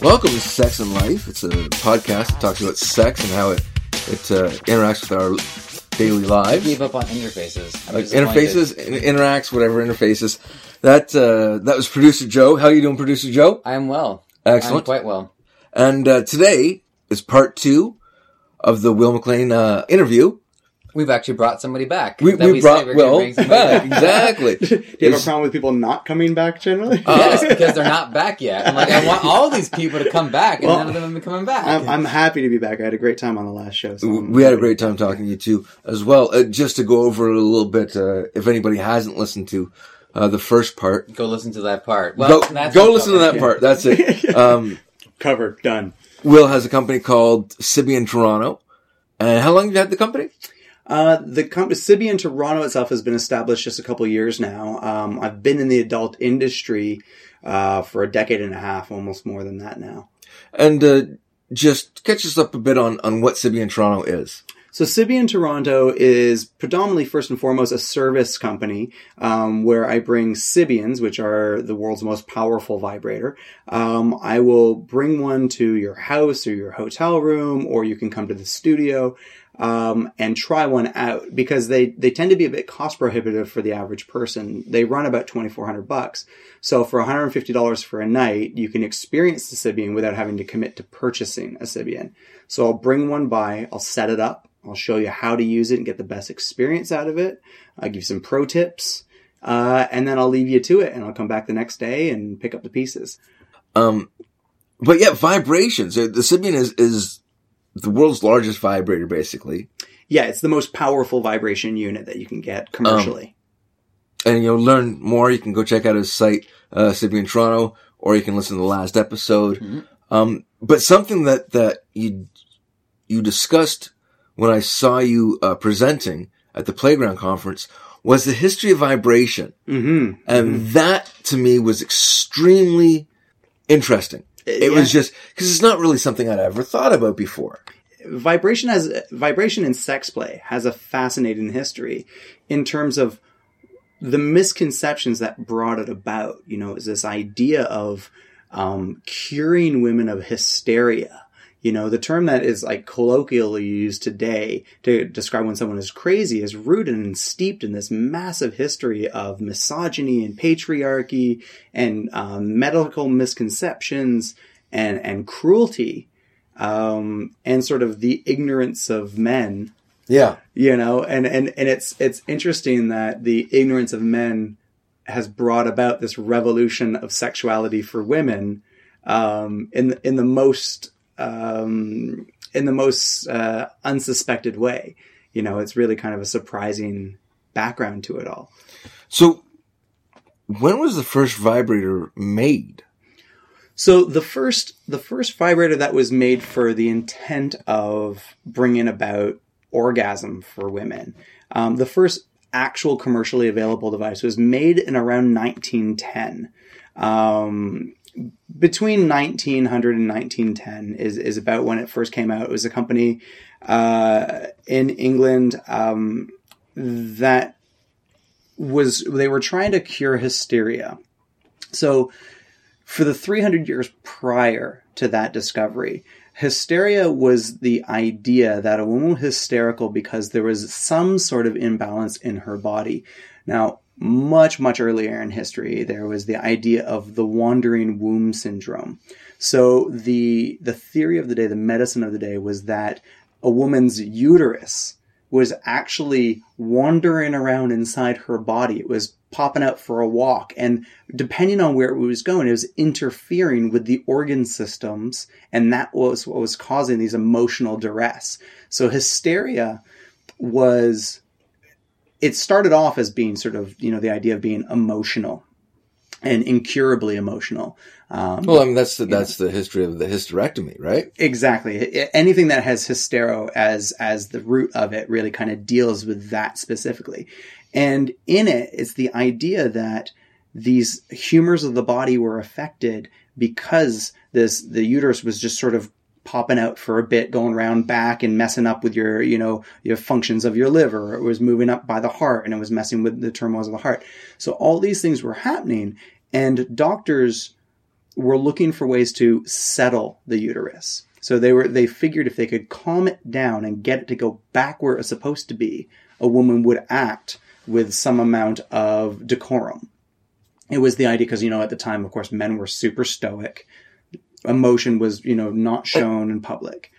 Welcome to Sex and Life. It's a podcast that talks about sex and how it it uh, interacts with our daily lives. Gave up on interfaces. I'm Like disappointed. interfaces, in- interacts, whatever interfaces. That uh, that was producer Joe. How are you doing, producer Joe? I am well. Excellent. I'm quite well. And uh, today is part two of the Wil McLean uh, interview. We've actually brought somebody back. We, That we said brought Will bring back. exactly. Do you have a problem with people not coming back generally? Yes, because they're not back yet. I'm like, I want all these people to come back, and Well, none of them have been coming back. I'm, I'm happy to be back. I had a great time on the last show. So We had a great time talking to you too, as well. Uh, just to go over a little bit, uh, if anybody hasn't listened to uh, the first part, go listen to that part. Well, go, that's go listen to that covered. part. That's it. Um, covered. Done. Wil has a company called Sybian Toronto. And how long have you had the company? Uh, the company Sybian Toronto itself has been established just a couple years now. Um, I've been in the adult industry uh, for a decade and a half, almost more than that now. And uh, just catch us up a bit on, on what Sybian Toronto is. So Sybian Toronto is predominantly, first and foremost, a service company um, where I bring Sybians, which are the world's most powerful vibrator. Um, I will bring one to your house or your hotel room, or you can come to the studio um, and try one out because they they tend to be a bit cost prohibitive for the average person. They run about twenty four hundred bucks. So for one hundred and fifty dollars for a night, you can experience the Sybian without having to commit to purchasing a Sybian. So I'll bring one by, I'll set it up, I'll show you how to use it and get the best experience out of it. I'll give you some pro tips, uh, and then I'll leave you to it, and I'll come back the next day and pick up the pieces. Um, but yeah, vibrations. The Sybian is, is the world's largest vibrator, basically. Yeah, it's the most powerful vibration unit that you can get commercially. And you'll learn more. You can go check out his site, uh, Sybian Toronto, or you can listen to the last episode. Mhm. Um, but something that, that you, you discussed when I saw you, uh, presenting at the playground conference was the history of vibration. hmm And that to me was extremely interesting. It was just, cause it's not really something I'd ever thought about before. Vibration has vibration in sex play has a fascinating history in terms of the misconceptions that brought it about. You know, is this idea of um, curing women of hysteria. You know, the term that is like colloquially used today to describe when someone is crazy is rooted and steeped in this massive history of misogyny and patriarchy and um, medical misconceptions and and cruelty um, and sort of the ignorance of men Yeah. you know and and and it's it's interesting that the ignorance of men has brought about this revolution of sexuality for women um, in the, in the most um, in the most uh, unsuspected way. You know, it's really kind of a surprising background to it all. So when was the first vibrator made? So the first the first vibrator that was made for the intent of bringing about orgasm for women, um, the first actual commercially available device was made in around 1910. Um, between 1900 and 1910 is, is about when it first came out. It was a company uh, in England um, that was they were trying to cure hysteria. So for the 300 years prior to that discovery, hysteria was the idea that a woman was hysterical because there was some sort of imbalance in her body. Now, much, much earlier in history, there was the idea of the wandering womb syndrome. So the the theory of the day, the medicine of the day was that a woman's uterus was actually wandering around inside her body. It was popping out for a walk. And depending on where it was going, it was interfering with the organ systems. And that was what was causing these emotional duress. So hysteria was, it started off as being sort of, you know, the idea of being emotional and incurably emotional. Um, Well, I mean, that's the, that's the history of the hysterectomy, right? Exactly. Anything that has hystero as as the root of it really kind of deals with that specifically. And in it, it's the idea that these humors of the body were affected because this the uterus was just sort of popping out for a bit, going around back and messing up with your, you know, your functions of your liver. It was moving up by the heart and it was messing with the turmoils of the heart. So all these things were happening and doctors were looking for ways to settle the uterus. So they were they figured if they could calm it down and get it to go back where it was supposed to be, a woman would act with some amount of decorum. It was the idea because you know at the time, of course, men were super stoic. Emotion was you know not shown in public.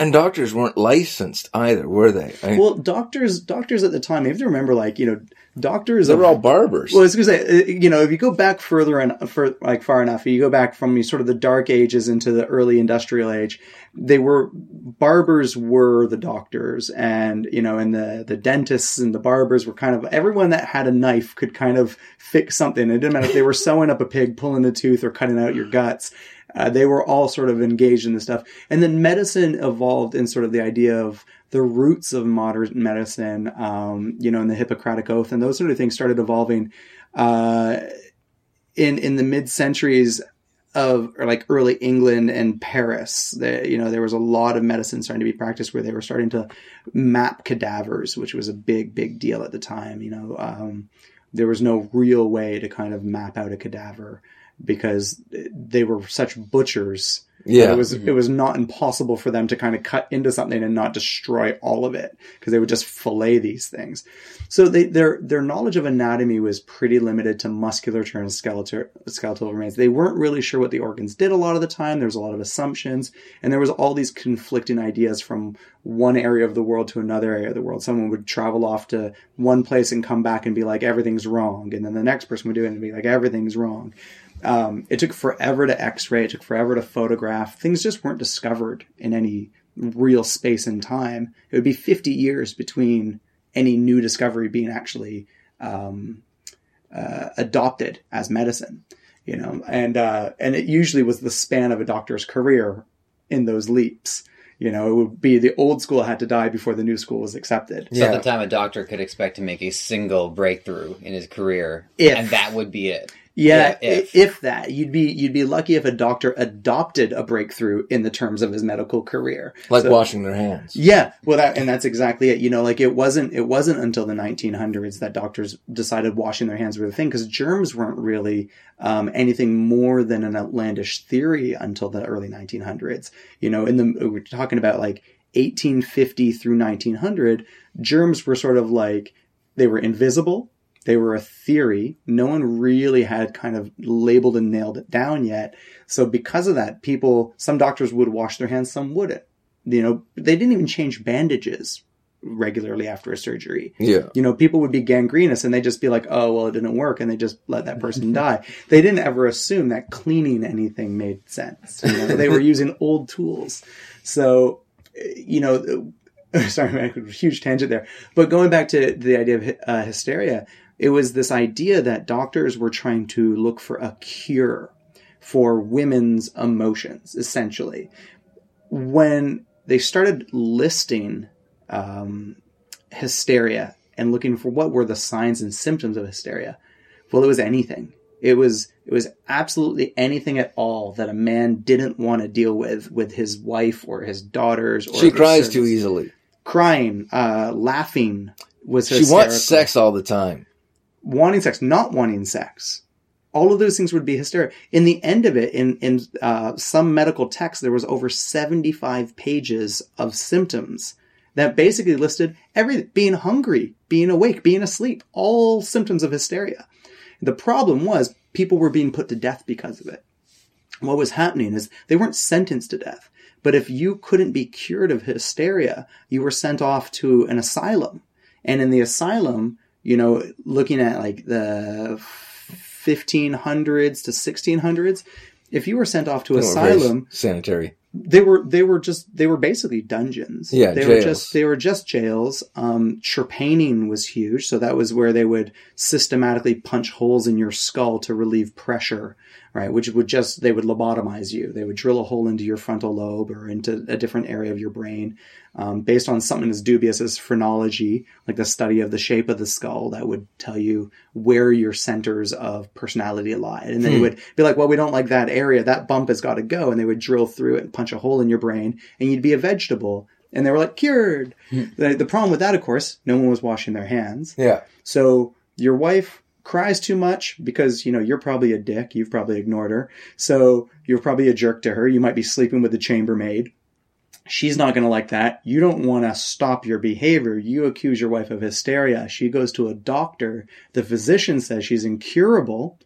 And doctors weren't licensed either, were they? I mean, Well, doctors doctors at the time, you have to remember, like you know, doctors they were all barbers. Well, I was going to say, uh, you know, if you go back further and for like far enough, you go back from sort of the dark ages into the early industrial age. They were barbers were the doctors, and you know, and the the dentists and the barbers were kind of everyone that had a knife could kind of fix something. It didn't matter if they were sewing up a pig, pulling the tooth, or cutting out your guts. Uh, they were all sort of engaged in this stuff, and then medicine evolved in sort of the idea of the roots of modern medicine, um, you know, and the Hippocratic Oath and those sort of things started evolving uh, in in the mid centuries of or like early England and Paris. The, you know, there was a lot of medicine starting to be practiced where they were starting to map cadavers, which was a big big deal at the time. You know, um, there was no real way to kind of map out a cadaver because they were such butchers yeah. it was it was not impossible for them to kind of cut into something and not destroy all of it because they would just fillet these things. So they, their their knowledge of anatomy was pretty limited to musculature and skeletal skeletal remains. They weren't really sure what the organs did a lot of the time. There was a lot of assumptions, and there was all these conflicting ideas from one area of the world to another area of the world. Someone would travel off to one place and come back and be like everything's wrong, and then the next person would do it and be like everything's wrong. Um, it took forever to X-ray. It took forever to photograph. Things just weren't discovered in any real space and time. It would be 50 years between any new discovery being actually um, uh, adopted as medicine. You know, and uh, and it usually was the span of a doctor's career in those leaps. You know, it would be the old school had to die before the new school was accepted. So Yeah. at the time, a doctor could expect to make a single breakthrough in his career, If. and that would be it. Yeah, Yeah, if. if. that, you'd be you'd be lucky if a doctor adopted a breakthrough in the terms of his medical career. like So- washing their hands. Yeah, well, that and that's exactly it. You know, like it wasn't it wasn't until the 1900s that doctors decided washing their hands were the thing because germs weren't really um, anything more than an outlandish theory until the early 1900s. You know, in the we're talking about like 1850 through 1900, germs were sort of like they were invisible. They were a theory. No one really had kind of labeled and nailed it down yet. So because of that, people, some doctors would wash their hands, some wouldn't. You know, they didn't even change bandages regularly after a surgery. Yeah. You know, people would be gangrenous and they'd just be like, oh, well, it didn't work. And they just let that person die. They didn't ever assume that cleaning anything made sense. You know, they were using old tools. So, you know, sorry, man, a huge tangent there. But going back to the idea of uh, hysteria, it was this idea that doctors were trying to look for a cure for women's emotions, essentially. When they started listing um, hysteria and looking for what were the signs and symptoms of hysteria, well, it was anything. It was it was absolutely anything at all that a man didn't want to deal with with his wife or his daughters. Or She cries too easily. Crying, uh, laughing was She wants sex all the time. Wanting sex, not wanting sex. All of those things would be hysteria. In the end of it, in in uh, some medical text, there was over seventy five pages of symptoms that basically listed everything: being hungry, being awake, being asleep, all symptoms of hysteria. The problem was people were being put to death because of it. What was happening is they weren't sentenced to death, but if you couldn't be cured of hysteria, you were sent off to an asylum. And in the asylum, you know, looking at like the 1500s to 1600s, if you were sent off to asylum, sanitary. they were they were just they were basically dungeons. Yeah, they were just they were just jails. Um, trepanning was huge, so that was where they would systematically punch holes in your skull to relieve pressure, right? Which would just they would lobotomize you. They would drill a hole into your frontal lobe or into a different area of your brain, um, based on something as dubious as phrenology, like the study of the shape of the skull, that would tell you where your centers of personality lie. And then you Hmm. would be like, well, we don't like that area. That bump has got to go. And they would drill through it and punch a hole in your brain, and you'd be a vegetable. And they were like, cured. The, the problem with that, of course, no one was washing their hands. Yeah. So your wife cries too much because you know you're probably a dick you've probably ignored her so you're probably a jerk to her you might be sleeping with the chambermaid she's not going to like that. You don't want to stop your behavior. You accuse your wife of hysteria. She goes to a doctor. The physician says she's incurable.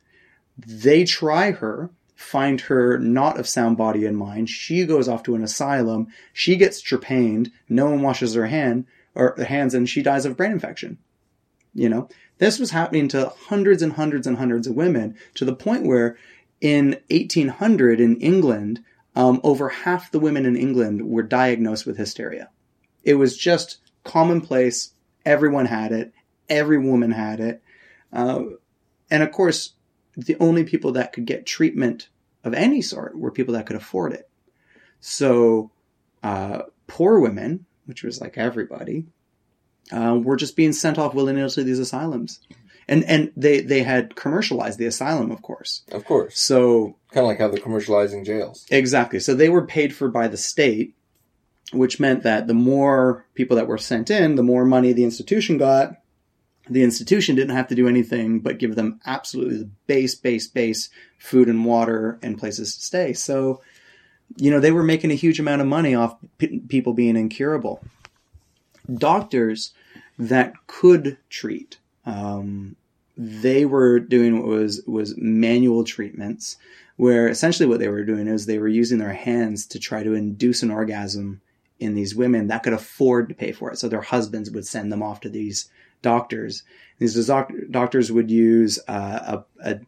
They try her find her not of sound body and mind. She goes off to an asylum. She gets trepaned. No one washes her hand or hands and she dies of brain infection. You know? This was happening to hundreds and hundreds and hundreds of women to the point where in 1800 in England, um, over half the women in England were diagnosed with hysteria. It was just commonplace. Everyone had it. Every woman had it. Uh, and of course, the only people that could get treatment of any sort were people that could afford it. So, uh, poor women, which was like everybody, uh, were just being sent off willy nilly to these asylums. And and they, they had commercialized the asylum, of course. Of course. So Kind of like how they're commercializing jails. exactly. So they were paid for by the state, which meant that the more people that were sent in, the more money the institution got. The institution didn't have to do anything but give them absolutely the base, base, base food and water and places to stay. So, you know, they were making a huge amount of money off p- people being incurable. Doctors that could treat, um, they were doing what was was manual treatments, where essentially what they were doing is they were using their hands to try to induce an orgasm in these women that could afford to pay for it. So their husbands would send them off to these doctors. These doc- doctors would use uh, a, a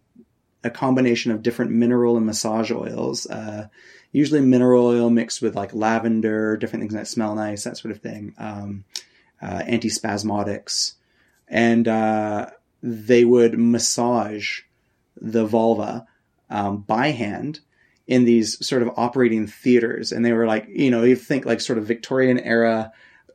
a combination of different mineral and massage oils. Uh, usually mineral oil mixed with like lavender, different things that smell nice, that sort of thing. Um, uh, antispasmodics, and uh, they would massage the vulva um, by hand in these sort of operating theaters, and they were like, you know, you think like sort of Victorian era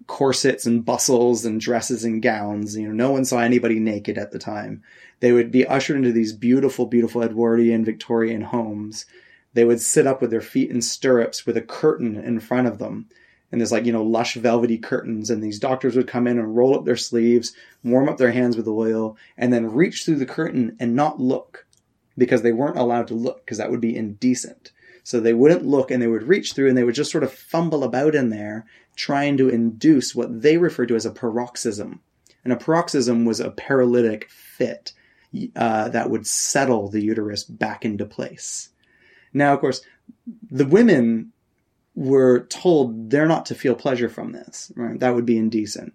corsets and bustles and dresses and gowns. You know, no one saw anybody naked at the time. They would be ushered into these beautiful, beautiful Edwardian Victorian homes. They would sit up with their feet in stirrups with a curtain in front of them. And there's like, you know, lush velvety curtains. And these doctors would come in and roll up their sleeves, warm up their hands with oil, and then reach through the curtain and not look because they weren't allowed to look because that would be indecent. So they wouldn't look and they would reach through and they would just sort of fumble about in there trying to induce what they referred to as a paroxysm. And a paroxysm was a paralytic fit uh, that would settle the uterus back into place. Now, of course, the women were told they're not to feel pleasure from this. Right? That would be indecent.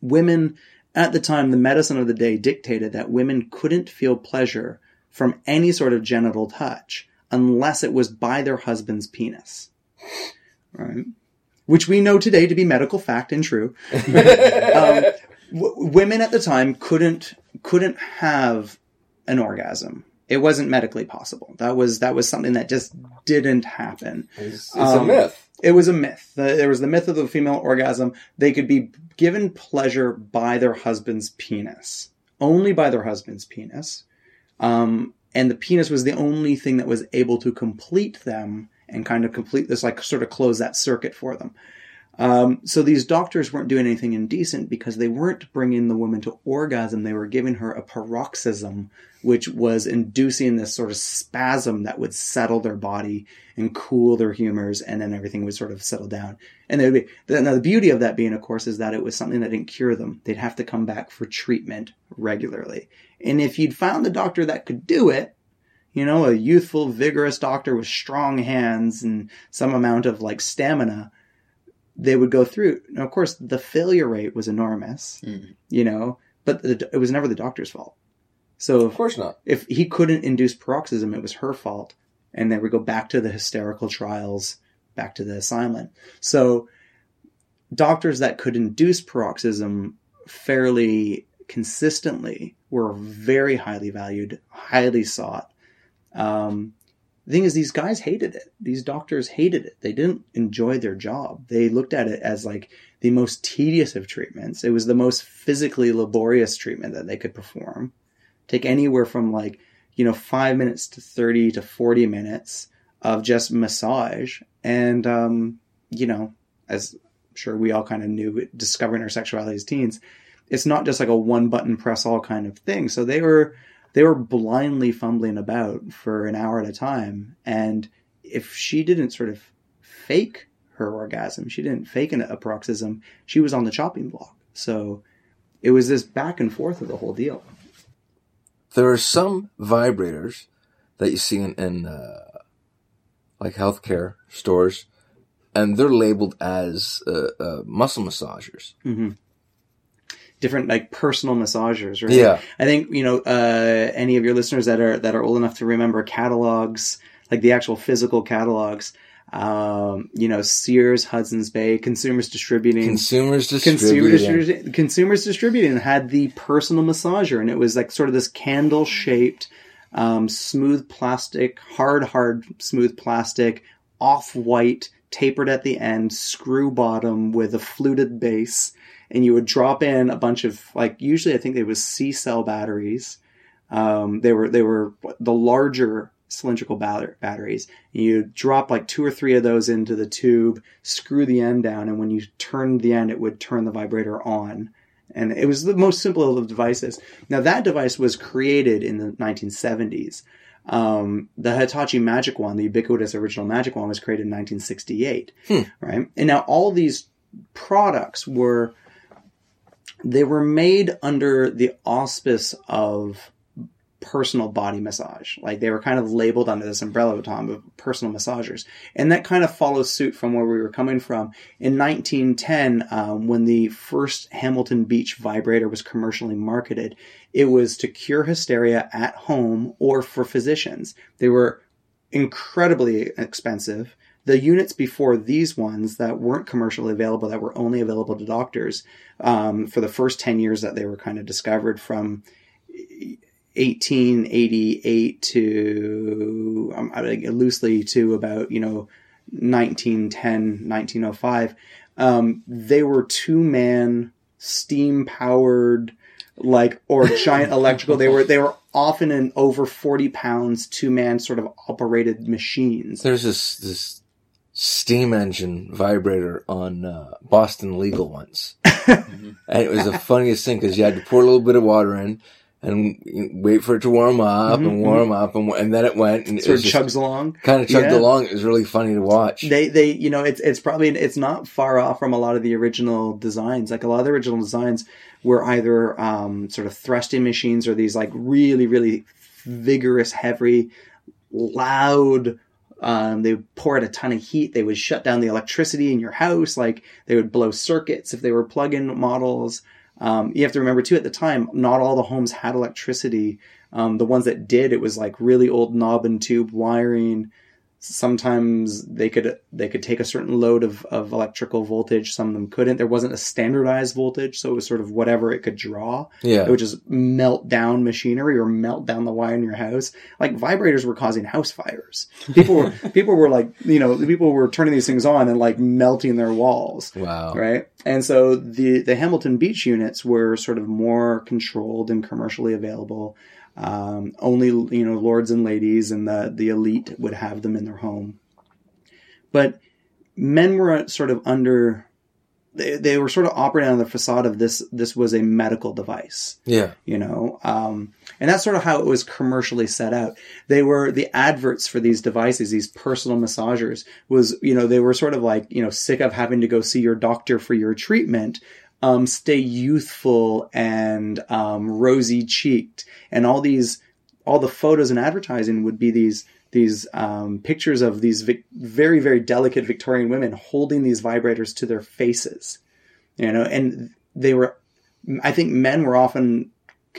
Women at the time, the medicine of the day dictated that women couldn't feel pleasure from any sort of genital touch unless it was by their husband's penis. Right? Which we know today to be medical fact and true. um, w- women at the time couldn't couldn't have an orgasm. It wasn't medically possible. That was that was something that just didn't happen. It's, it's Um, a myth. It was a myth. The- There was the myth of the female orgasm. They could be given pleasure by their husband's penis, only by their husband's penis. Um, and the penis was the only thing that was able to complete them and kind of complete this, like sort of close that circuit for them. Um, so these doctors weren't doing anything indecent because they weren't bringing the woman to orgasm. They were giving her a paroxysm, which was inducing this sort of spasm that would settle their body and cool their humors, and then everything would sort of settle down. And they would be, now the beauty of that being, of course, is that it was something that didn't cure them. They'd have to come back for treatment regularly. And if you'd found the doctor that could do it, you know, a youthful, vigorous doctor with strong hands and some amount of like stamina, they would go through. Now, of course, the failure rate was enormous, Mhm. you know, but the, it was never the doctor's fault. So Of course not. if he couldn't induce paroxysm, it was her fault. And then we go back to the hysterical trials, back to the asylum. So doctors that could induce paroxysm fairly consistently were very highly valued, highly sought. Um, the thing is, these guys hated it. These doctors hated it. They didn't enjoy their job. They looked at it as like the most tedious of treatments. It was the most physically laborious treatment that they could perform. Take anywhere from like, you know, five minutes to 30 to 40 minutes of just massage. And, um, you know, as I'm sure we all kind of knew, discovering our sexuality as teens, it's not just like a one button press all kind of thing. So they were they were blindly fumbling about for an hour at a time, and if she didn't sort of fake her orgasm, she didn't fake an, a paroxysm, she was on the chopping block. So it was this back and forth of the whole deal. There are some vibrators that you see in, in uh, like healthcare stores, and they're labeled as uh, uh, muscle massagers. Mm-hmm. Different like personal massagers, right? Yeah. I think you know uh, any of your listeners that are that are old enough to remember catalogs, like the actual physical catalogs. Um, you know, Sears, Hudson's Bay, Consumers Distributing, Consumers Consumer distributing. Distributing, Consumers Distributing had the personal massager, and it was like sort of this candle shaped, um, smooth plastic, hard, hard, smooth plastic, off white, tapered at the end, screw bottom with a fluted base, and you would drop in a bunch of like usually I think they was C cell batteries. Um, they were they were the larger cylindrical batteries. You drop like two or three of those into the tube, screw the end down, and when you turned the end, it would turn the vibrator on. And it was the most simple of devices. Now that device was created in the 1970s. Um, the Hitachi Magic Wand, the ubiquitous original Magic Wand, was created in 1968, right? And now all these products were they were made under the auspice of personal body massage. Like they were kind of labeled under this umbrella Tom of personal massagers, and that kind of follows suit from where we were coming from. In 1910, um, when the first Hamilton Beach vibrator was commercially marketed, it was to cure hysteria at home or for physicians. They were incredibly expensive. The units before these ones that weren't commercially available, that were only available to doctors, um, for the first 10 years that they were kind of discovered from 1888 to um, loosely to about you know 1910 1905 um, they were two man steam powered like or giant electrical. They were they were often in over 40 pounds two man sort of operated machines. There's this this steam engine vibrator on uh, Boston Legal once, and it was the funniest thing because you had to pour a little bit of water in and wait for it to warm up and warm up and and then it went and it sort was of chugs along kind of chugged Yeah. along. It was really funny to watch. they they you know it's it's probably it's not far off from a lot of the original designs like a lot of the original designs were either um, sort of thrusting machines or these like really really vigorous heavy loud um, they would pour out a ton of heat. They would shut down the electricity in your house. Like they would blow circuits if they were plug-in models. Um, you have to remember too at the time not all the homes had electricity. Um, the ones that did it was like really old knob and tube wiring sometimes they could they could take a certain load of, of electrical voltage some of them couldn't there wasn't a standardized voltage so it was sort of whatever it could draw Yeah. it would just melt down machinery or melt down the wire in your house like vibrators were causing house fires people were people were like you know people were turning these things on and like melting their walls wow. right? And so the the Hamilton Beach units were sort of more controlled and commercially available. Um, only you know lords and ladies and the the elite would have them in their home, but men were sort of under. They, they were sort of operating on the facade of this. This was a medical device Yeah. you know um, and that's sort of how it was commercially set out they were the adverts for these devices these personal massagers was you know they were sort of like you know sick of having to go see your doctor for your treatment um, stay youthful and um, rosy cheeked and all these all the photos and advertising would be these these um, pictures of these vic- very very delicate Victorian women holding these vibrators to their faces, you know, and they were. I think men were often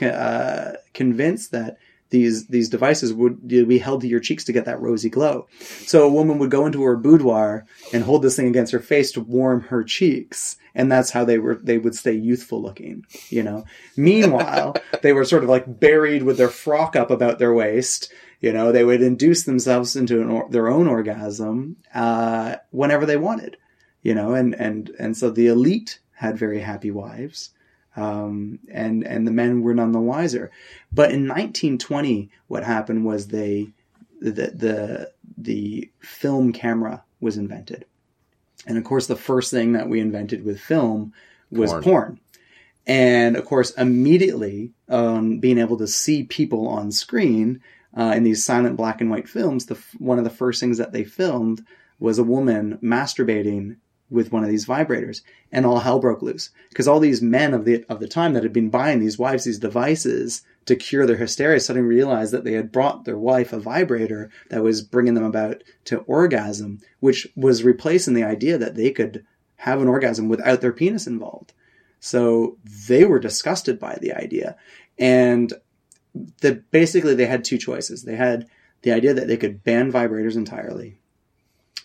uh, convinced that these these devices would be held to your cheeks to get that rosy glow. So a woman would go into her boudoir and hold this thing against her face to warm her cheeks, and that's how they were they would stay youthful looking. You know. Meanwhile, they were sort of like buried with their frock up about their waist. You know, they would induce themselves into an or- their own orgasm uh, whenever they wanted. You know, and and and so the elite had very happy wives um, and and the men were none the wiser. But in 1920, what happened was they the the the film camera was invented, and of course, the first thing that we invented with film was Porn. porn. And of course, immediately um, being able to see people on screen uh, in these silent black and white films, the one of the first things that they filmed was a woman masturbating with one of these vibrators, and all hell broke loose because all these men of the of the time that had been buying these wives these devices to cure their hysteria suddenly realized that they had brought their wife a vibrator that was bringing them about to orgasm, which was replacing the idea that they could have an orgasm without their penis involved. So they were disgusted by the idea, and the basically they had two choices. They had the idea that they could ban vibrators entirely,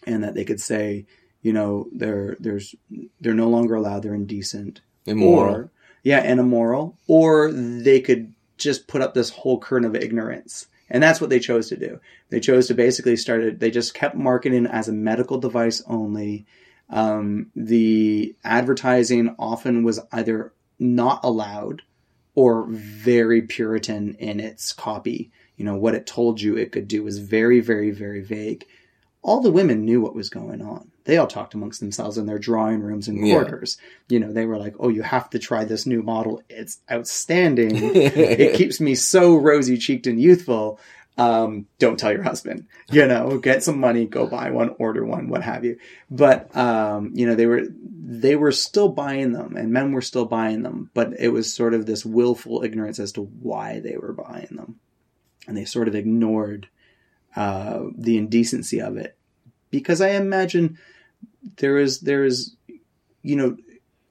and that they could say, you know, they're there's they're no longer allowed. They're indecent, Immoral. or yeah, and immoral, or they could just put up this whole current of ignorance. And that's what they chose to do. They chose to basically started. They just kept marketing as a medical device only. Um, the advertising often was either not allowed or very Puritan in its copy. You know what it told you it could do was very, very, very vague. All the women knew what was going on. They all talked amongst themselves in their drawing rooms and Yeah. quarters. You know, they were like, "Oh, you have to try this new model. It's outstanding." it keeps me so rosy cheeked and youthful. Um, don't tell your husband, you know, get some money, go buy one, order one, what have you. But, um, you know, they were, they were still buying them and men were still buying them, but it was sort of this willful ignorance as to why they were buying them. And they sort of ignored, uh, the indecency of it because I imagine there is, there is, you know,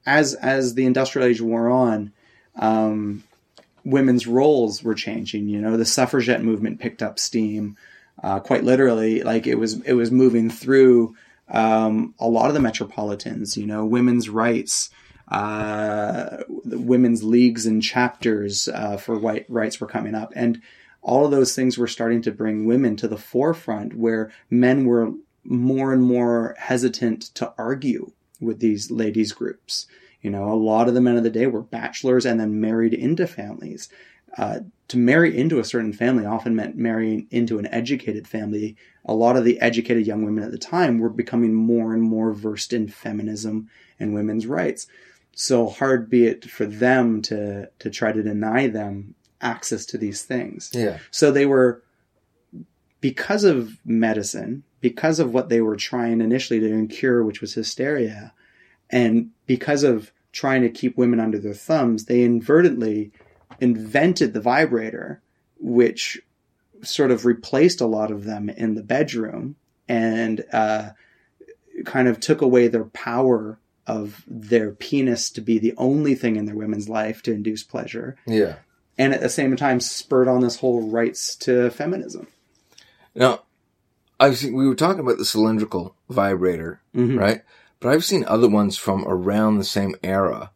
as, as the industrial age wore on, um, women's roles were changing. You know, the suffragette movement picked up steam, uh, quite literally. Like it was, it was moving through um, a lot of the metropolitans. You know, women's rights, uh, women's leagues and chapters uh, for white rights were coming up, and all of those things were starting to bring women to the forefront, where men were more and more hesitant to argue with these ladies groups. You know, a lot of the men of the day were bachelors and then married into families. Uh, to marry into a certain family often meant marrying into an educated family. A lot of the educated young women at the time were becoming more and more versed in feminism and women's rights. So hard be it for them to to try to deny them access to these things. yeah. So they were, because of medicine, because of what they were trying initially to cure, which was hysteria, and because of trying to keep women under their thumbs, they inadvertently invented the vibrator, which sort of replaced a lot of them in the bedroom and uh, kind of took away their power of their penis to be the only thing in their women's life to induce pleasure Yeah. And at the same time spurred on this whole rights to feminism. Now, I've seen, we were talking about the cylindrical vibrator, Mhm. right? But I've seen other ones from around the same era.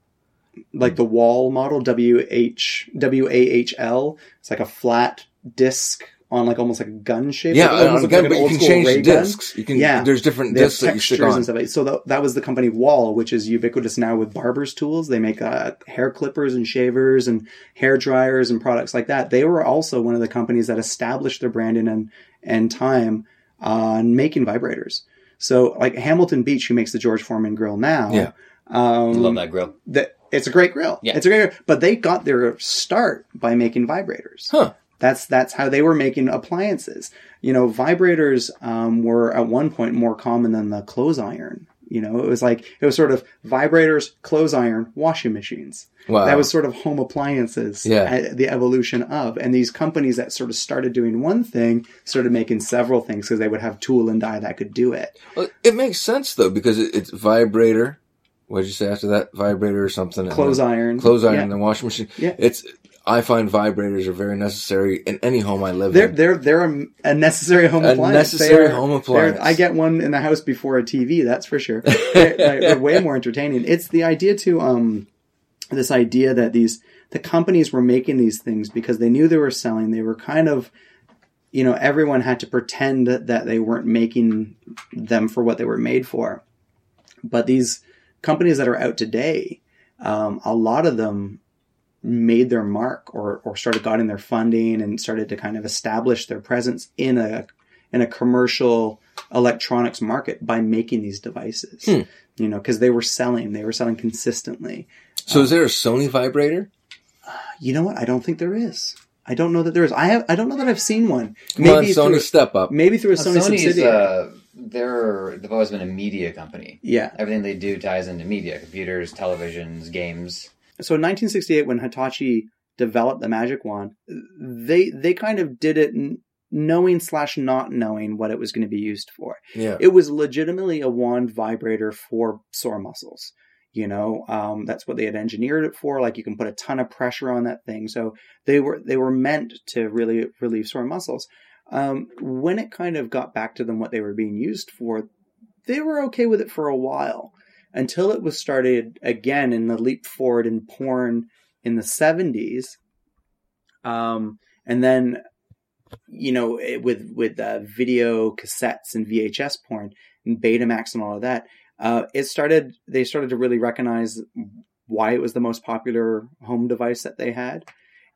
Like the Wahl model, W H W A H L. It's like a flat disc on like almost like a gun shape. Yeah, Like, almost on a gun, like but you old can school change the ray gun. discs. You can, Yeah. there's different They have discs that you stick textures on. and stuff. So that, that was the company Wahl, which is ubiquitous now with barber's tools. They make uh, hair clippers and shavers and hair dryers and products like that. They were also one of the companies that established their branding and and time on making vibrators. So like Hamilton Beach, who makes the George Foreman grill now, Yeah. um, Love that grill. that it's a great grill. Yeah. It's a great, grill. but they got their start by making vibrators. Huh. That's that's how they were making appliances. You know, vibrators um, were at one point more common than the clothes iron. You know, it was like it was sort of vibrators, clothes iron, washing machines. Wow. That was sort of home appliances. Yeah. the evolution of, and these companies that sort of started doing one thing started making several things because they would have tool and die that could do it. Well, it makes sense though because it's vibrator. What did you say after that? Vibrator or something? Clothes iron, Clothes iron Yeah. and the washing machine. Yeah. It's. I find vibrators are very necessary in any home I live They're in. they're they're a, a necessary home A appliance. necessary are- home appliance. I get one in the house before a TV. That's for sure. they're, they're- they're way more entertaining. It's the idea to um this idea that these the companies were making these things because they knew they were selling. They were kind of you know everyone had to pretend that they weren't making them for what they were made for. But these companies that are out today, um, a lot of them made their mark or, or started getting their funding and started to kind of establish their presence in a in a commercial electronics market by making these devices. Hmm. You know, because they were selling, they were selling consistently. So is there a Sony vibrator? You know what? I don't think there is. I don't know that there is. I have. I don't know that I've seen one. Come on, Sony, through, step up. maybe through a Well, Sony Sony's subsidiary. uh, they're they've always been a media company. yeah. Everything they do ties into media: computers, televisions, games. So in 1968, when Hitachi developed the Magic Wand, they they kind of did it knowing slash not knowing what it was going to be used for. Yeah. It was legitimately a wand vibrator for sore muscles. You know, um, that's what they had engineered it for. Like you can put a ton of pressure on that thing, so they were they were meant to really relieve sore muscles. Um, when it kind of got back to them what they were being used for, they were okay with it for a while until it was started again in the leap forward in porn in the 70s um, and then you know it, with with uh, video cassettes and vhs porn and betamax and all of that uh, it started they started to really recognize why it was the most popular home device that they had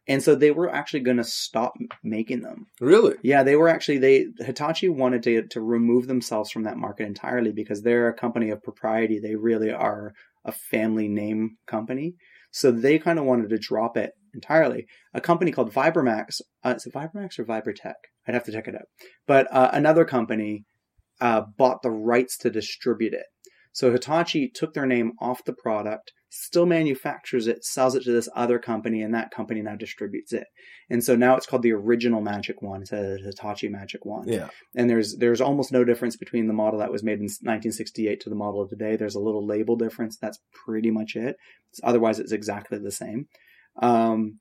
and so they were actually going to stop making them Really? yeah, they were actually they Hitachi wanted to to remove themselves from that market entirely because they're a company of propriety. They really are a family name company. So they kind of wanted to drop it entirely. A company called Vibramax, uh, is it Vibramax or Vibratex? I'd have to check it out. But uh, another company uh, bought the rights to distribute it. So Hitachi took their name off the product, still manufactures it, sells it to this other company, and that company now distributes it. And so now it's called the original Magic Wand. It's a Hitachi Magic Wand. Yeah. And there's there's almost no difference between the model that was made in 1968 to the model of today. There's a little label difference. That's pretty much it. Otherwise, it's exactly the same. Um,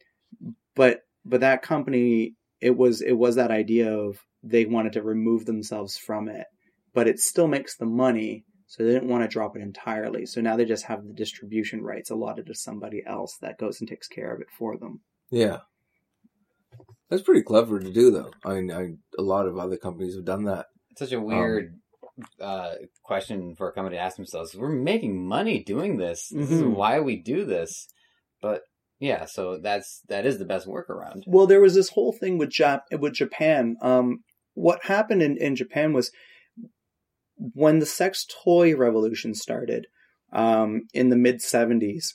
but but that company, it was it was that idea of they wanted to remove themselves from it, but it still makes the money. So they didn't want to drop it entirely. So now they just have the distribution rights allotted to somebody else that goes and takes care of it for them. Yeah. That's pretty clever to do, though. I mean, I, a lot of other companies have done that. It's such a weird uh, question for a company to ask themselves. We're making money doing this. This is Mhm. why we do this. But yeah, so that's that is the best workaround. Well, there was this whole thing with Jap- with Japan. Um, what happened in, in Japan was when the sex toy revolution started um, in the mid '70s.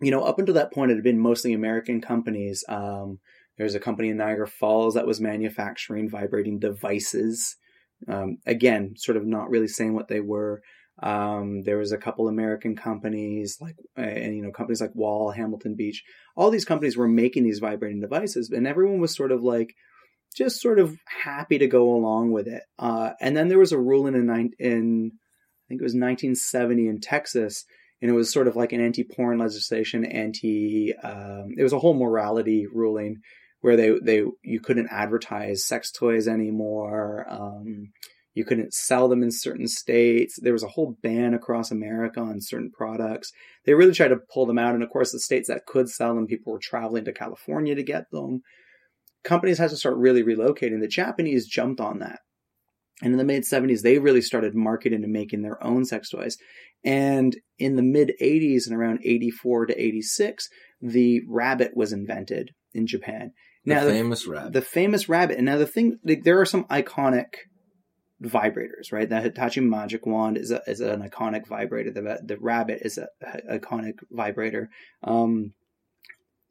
You know, up until that point, it had been mostly American companies. Um, there's a company in Niagara Falls that was manufacturing vibrating devices. Um, again, sort of not really saying what they were. Um, there was a couple American companies like, and you know, companies like Wahl, Hamilton Beach. All these companies were making these vibrating devices, and everyone was sort of like, just sort of happy to go along with it. Uh, and then there was a ruling in in I think it was 1970 in Texas, and it was sort of like an anti-porn legislation, anti. Um, it was a whole morality ruling where they they you couldn't advertise sex toys anymore. Um, you couldn't sell them in certain states. There was a whole ban across America on certain products. They really tried to pull them out, and of course, the states that could sell them, people were traveling to California to get them. Companies had to start really relocating. The Japanese jumped on that. And in the mid 70s, they really started marketing and making their own sex toys. And in the mid 80s and around 84 to 86, the rabbit was invented in Japan. The Now, the, famous rabbit. the famous rabbit. And now the thing, like, there are some iconic vibrators, right? The Hitachi Magic Wand is a, is an iconic vibrator. The the rabbit is a, a iconic vibrator. Um,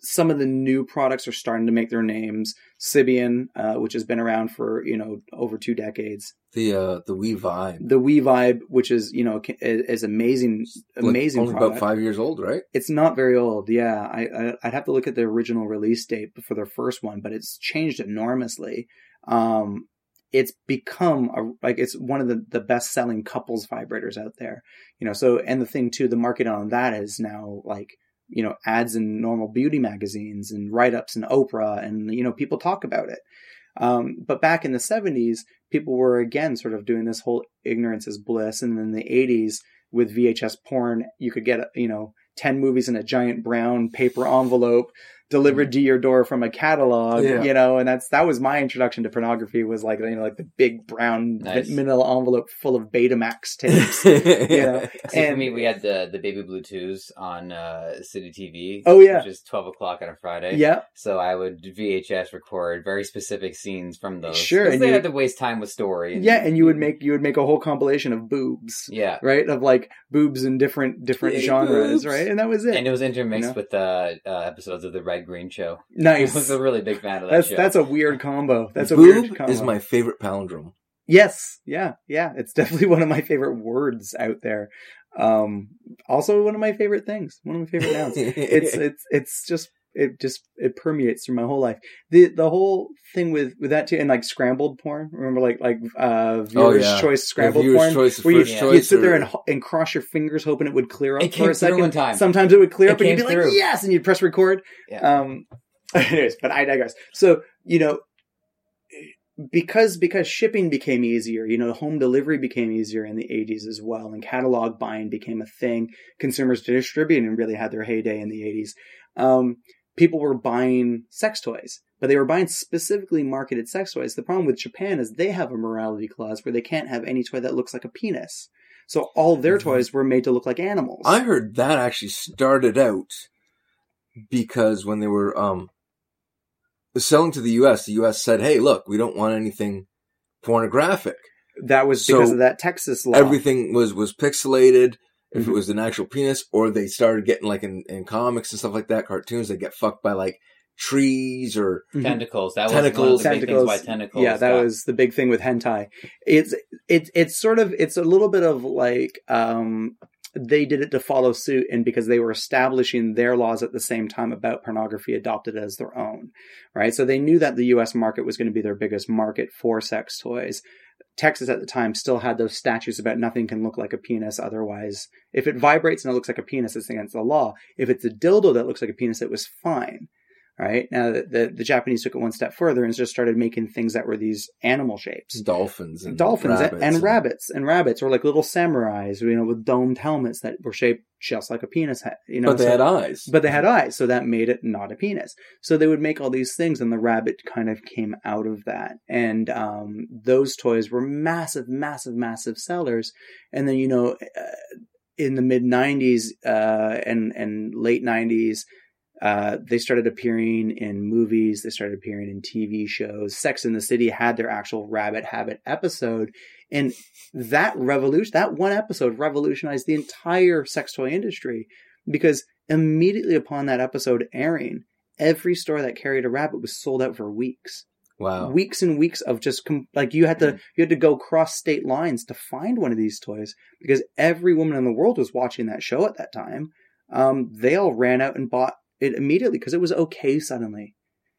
some of the new products are starting to make their names. Sybian, uh, which has been around for you know over two decades. the uh, the We-Vibe. The We-Vibe, which is you know is, is amazing, Like, amazing. only product. about five years old, right? It's not very old. Yeah, I, I I'd have to look at the original release date for their first one, but it's changed enormously. Um, it's become a, like it's one of the, the best selling couples vibrators out there. You know, so and the thing too, the market on that is now like you know ads in normal beauty magazines and write ups in Oprah, and you know people talk about it. Um, but back in the '70s, people were again sort of doing this whole ignorance is bliss, and in the '80s with VHS porn, you could get you know 10 movies in a giant brown paper envelope delivered to your door from a catalog, Yeah. you know, and that's that was my introduction to pornography was like you know like the big brown Nice. manila envelope full of Betamax tapes. yeah. See, for me, we had the the baby blue twos on uh, City TV. Oh, yeah. which is twelve o'clock on a Friday. yeah, So I would VHS record very specific scenes from those. Sure, and they you- had to waste time with story. And, yeah, and you would make you would make a whole compilation of boobs. yeah, Right, of like boobs in different different Yay, genres, boobs. right, and that was it. and it was intermixed You know? with uh, uh, episodes of the Red Green Show. Nice. I nice. was a really big fan of that That's show. that's a weird combo. That's a weird combo. is my favorite palindrome. Yes, yeah, yeah. It's definitely one of my favorite words out there. Um, also one of my favorite things. One of my favorite nouns. It's it's it's just it just it permeates through my whole life. The the whole thing with with that too, and like scrambled porn. Remember, like like uh, viewers' yeah. choice scrambled Viewer's porn. choice, where you yeah. you'd sit there and, and cross your fingers hoping it would clear up It for a second. one time. Sometimes it would clear It up and you'd be came like, yes, and you'd press record. Yeah. Um, anyways, but I digress. So you know, because because shipping became easier, you know, home delivery became easier in the '80s as well, and catalog buying became a thing. Consumers distributing really had their heyday in the '80s. Um, people were buying sex toys, but they were buying specifically marketed sex toys. The problem with Japan is they have a morality clause where they can't have any toy that looks like a penis. So all their Mhm. toys were made to look like animals. I heard that actually started out because when they were um selling to the US, the US said, "Hey, look, we don't want anything pornographic. that was So because of that Texas law. Everything was was pixelated. If it was an actual penis, or they started getting like in, in comics and stuff like that, cartoons, they get fucked by like trees or Mhm. tentacles. That Tentacles. was one of the big things why tentacles. Yeah, that got- was the big thing with hentai. It's it's it's sort of it's a little bit of like um they did it to follow suit and because they were establishing their laws at the same time about pornography adopted as their own. Right? So they knew that the US market was going to be their biggest market for sex toys. Texas at the time still had those statutes about nothing can look like a penis otherwise. If it vibrates and it looks like a penis, it's against the law. If it's a dildo that looks like a penis, it was fine. Right now, the, the, the Japanese took it one step further and just started making things that were these animal shapes, dolphins and dolphins rabbits and, and rabbits and rabbits, or like little samurais, you know, with domed helmets that were shaped just like a penis head. You know, but they so- had eyes. but they had eyes, so that made it not a penis. So they would make all these things, and the rabbit kind of came out of that. And um, those toys were massive, massive, massive sellers. And then you know, uh, in the mid '90s uh, and and late '90s, uh, they started appearing in movies. They started appearing in TV shows. Sex in the City had their actual Rabbit Habit episode, and that revolution, that one episode, revolutionized the entire sex toy industry because immediately upon that episode airing, every store that carried a rabbit was sold out for weeks. wow. Weeks and weeks of just com- like you had to you had to go cross state lines to find one of these toys because every woman in the world was watching that show at that time. Um, they all ran out and bought it immediately because it was okay suddenly,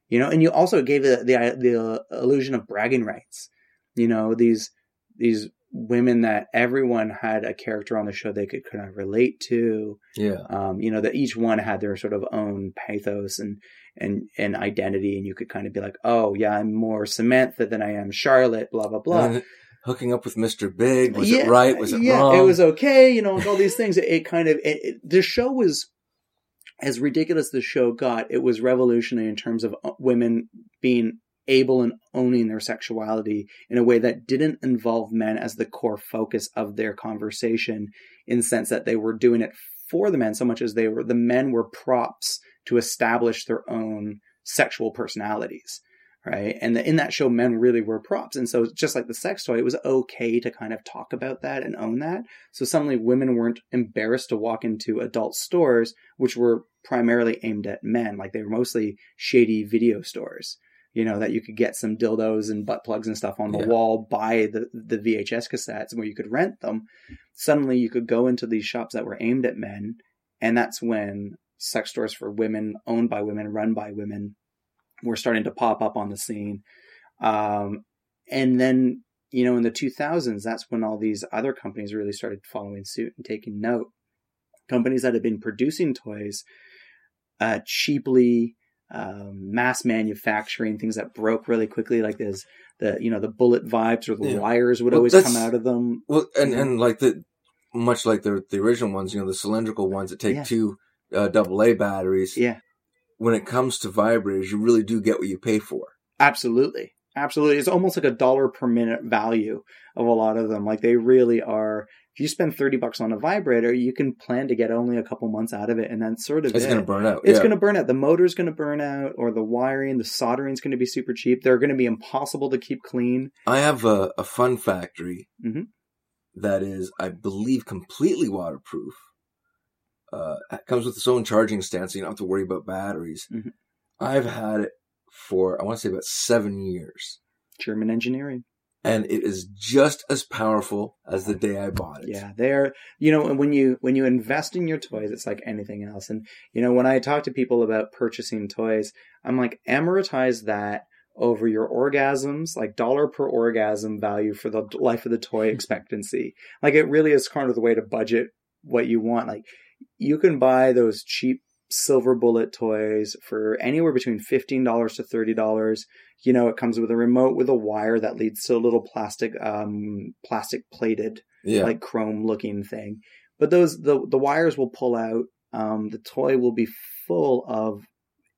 you know. And you also gave it the the illusion of bragging rights. You know these these women that everyone had a character on the show they could kind of relate to yeah. um, you know that each one had their sort of own pathos and and and identity and you could kind of be like oh yeah i'm more samantha than i am charlotte blah blah blah hooking up with Mr. Big. Was yeah, it right? Was it yeah, wrong? it was okay you know all these things it, it kind of it, it, the show was as ridiculous the show got it was revolutionary in terms of uh, women being able and owning their sexuality in a way that didn't involve men as the core focus of their conversation in the sense that they were doing it for the men so much as they were the men were props to establish their own sexual personalities right? And the, in that show men really were props. And so just like the sex toy it was okay to kind of talk about that and own that. So suddenly women weren't embarrassed to walk into adult stores which were primarily aimed at men. Like they were mostly shady video stores you know that you could get some dildos and butt plugs and stuff on the Yeah. wall buy the the VHS cassettes where you could rent them. Suddenly you could go into these shops that were aimed at men and that's when sex stores for women owned by women run by women were starting to pop up on the scene um, and then you know in the 2000s that's when all these other companies really started following suit and taking note companies that had been producing toys uh, cheaply um, mass manufacturing things that broke really quickly like this the you know the bullet vibes or the Yeah. wires would Well, always come out of them Well, and and like the much like the the original ones, you know, the cylindrical ones that take Yeah. two uh, double A batteries. yeah when it comes to vibrators, you really do get what you pay for. Absolutely. Absolutely. It's almost like a dollar per minute value of a lot of them. Like they really are. If you spend 30 bucks on a vibrator, you can plan to get only a couple months out of it. And then sort of It's it. going to burn out. It's yeah. going to burn out. The motor's going to burn out, or the wiring, the soldering is going to be super cheap. They're going to be impossible to keep clean. I have a, a fun factory Mhm. that is, I believe, completely waterproof. Uh, it comes with its own charging stand, so you don't have to worry about batteries. Mhm. I've had it for, I want to say about seven years. German engineering. And it is just as powerful as the day I bought it. Yeah, they're you know when you when you invest in your toys, it's like anything else. And you know when I talk to people about purchasing toys, I'm like amortize that over your orgasms, like dollar per orgasm value for the life of the toy expectancy. Like it really is kind of the way to budget what you want. Like you can buy those cheap silver bullet toys for anywhere between $15 to $30 you know it comes with a remote with a wire that leads to a little plastic um plastic plated Yeah. like chrome looking thing but those the the wires will pull out um the toy will be full of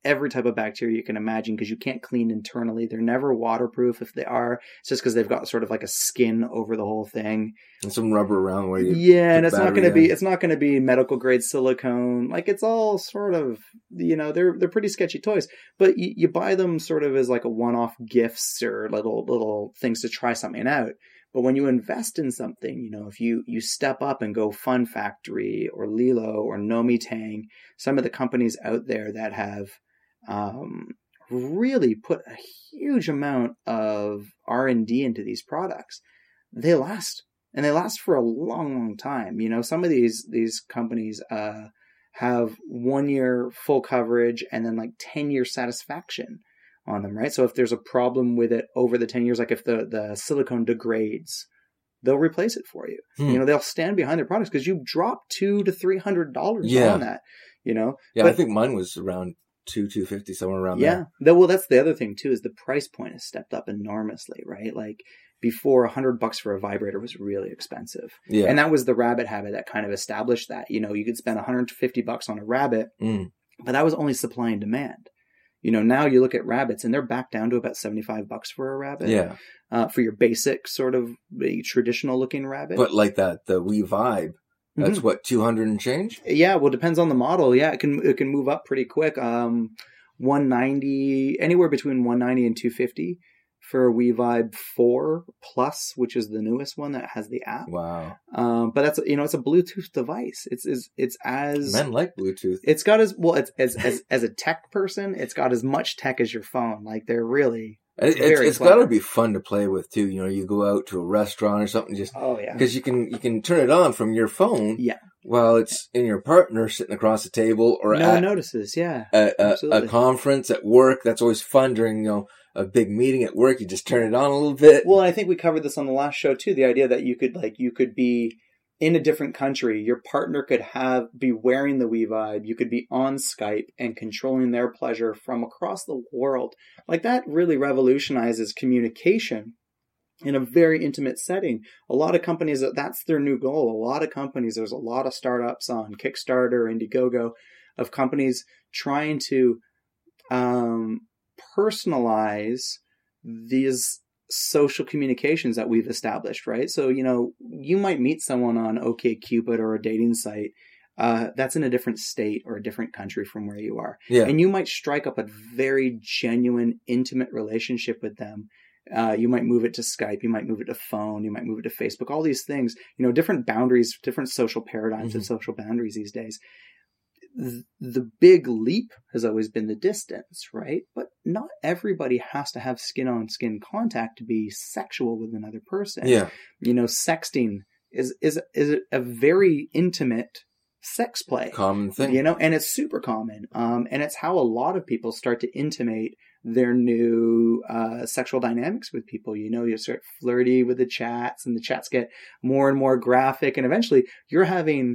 every type of bacteria you can imagine because you can't clean internally. They're never waterproof if they are. It's just because they've got sort of like a skin over the whole thing. And some rubber around where you. yeah and it's not going to be it's not going to be medical grade silicone. Like it's all sort of you know they're they're pretty sketchy toys. But you, you buy them sort of as like a one-off gifts or little little things to try something out. But when you invest in something you know if you you step up and go fun factory or LELO or nomi tang some of the companies out there that have um really put a huge amount of r&d into these products. They last and they last for a long long time. You know some of these these companies uh have one year full coverage and then like 10 year satisfaction on them right? So if there's a problem with it over the 10 years like if the the silicone degrades they'll replace it for you. Hmm. you know they'll stand behind their products because you've dropped two to three hundred dollars Yeah. on that you know? Yeah, I think mine was around two, two fifty, somewhere around there. yeah. Well, that's the other thing too is the price point has stepped up enormously, right? Like before, a hundred bucks for a vibrator was really expensive. Yeah. and that was the rabbit habit that kind of established that. You know, you could spend 150 bucks on a rabbit, Mm. but that was only supply and demand. You know, now you look at rabbits and they're back down to about 75 bucks for a rabbit. yeah. Uh, for your basic sort of traditional looking rabbit. But like that, the We-Vibe, that's Mhm. what, 200 and change? Yeah, well, it depends on the model. Yeah, it can it can move up pretty quick. Um, 190 anywhere between 190 and 250 for a We-Vibe 4 Plus, which is the newest one that has the app. Wow. Um, but that's you know it's a Bluetooth device. It's is it's as Men like Bluetooth. it's got as well it's as as as a tech person, it's got as much tech as your phone. Like they're really It, it's it's got to be fun to play with too. You know, you go out to a restaurant or something, just oh yeah because you can you can turn it on from your phone. Yeah. While it's in your partner sitting across the table or no one at notices. Yeah, a, a, a conference at work. That's always fun during you know a big meeting at work. You just turn it on a little bit. Well, I think we covered this on the last show too. The idea that you could like you could be in a different country, your partner could have be wearing the We-Vibe, you could be on Skype and controlling their pleasure from across the world. Like that really revolutionizes communication in a very intimate setting. A lot of companies that's their new goal. A lot of companies, there's a lot of startups on Kickstarter, Indiegogo, of companies trying to um, personalize these social communications that we've established, right? So, you know, you might meet someone on OKCupid or a dating site uh, that's in a different state or a different country from where you are. yeah. And you might strike up a very genuine, intimate relationship with them. Uh, you might move it to Skype, you might move it to phone, you might move it to Facebook, all these things, you know, different boundaries, different social paradigms Mhm. and social boundaries these days. Th- The big leap has always been the distance, right? But not everybody has to have skin on skin contact to be sexual with another person. yeah. You know, sexting is, is, is a very intimate sex play Common thing. you know and it's super common um and it's how a lot of people start to intimate their new uh sexual dynamics with people you know you start flirty with the chats and the chats get more and more graphic and eventually you're having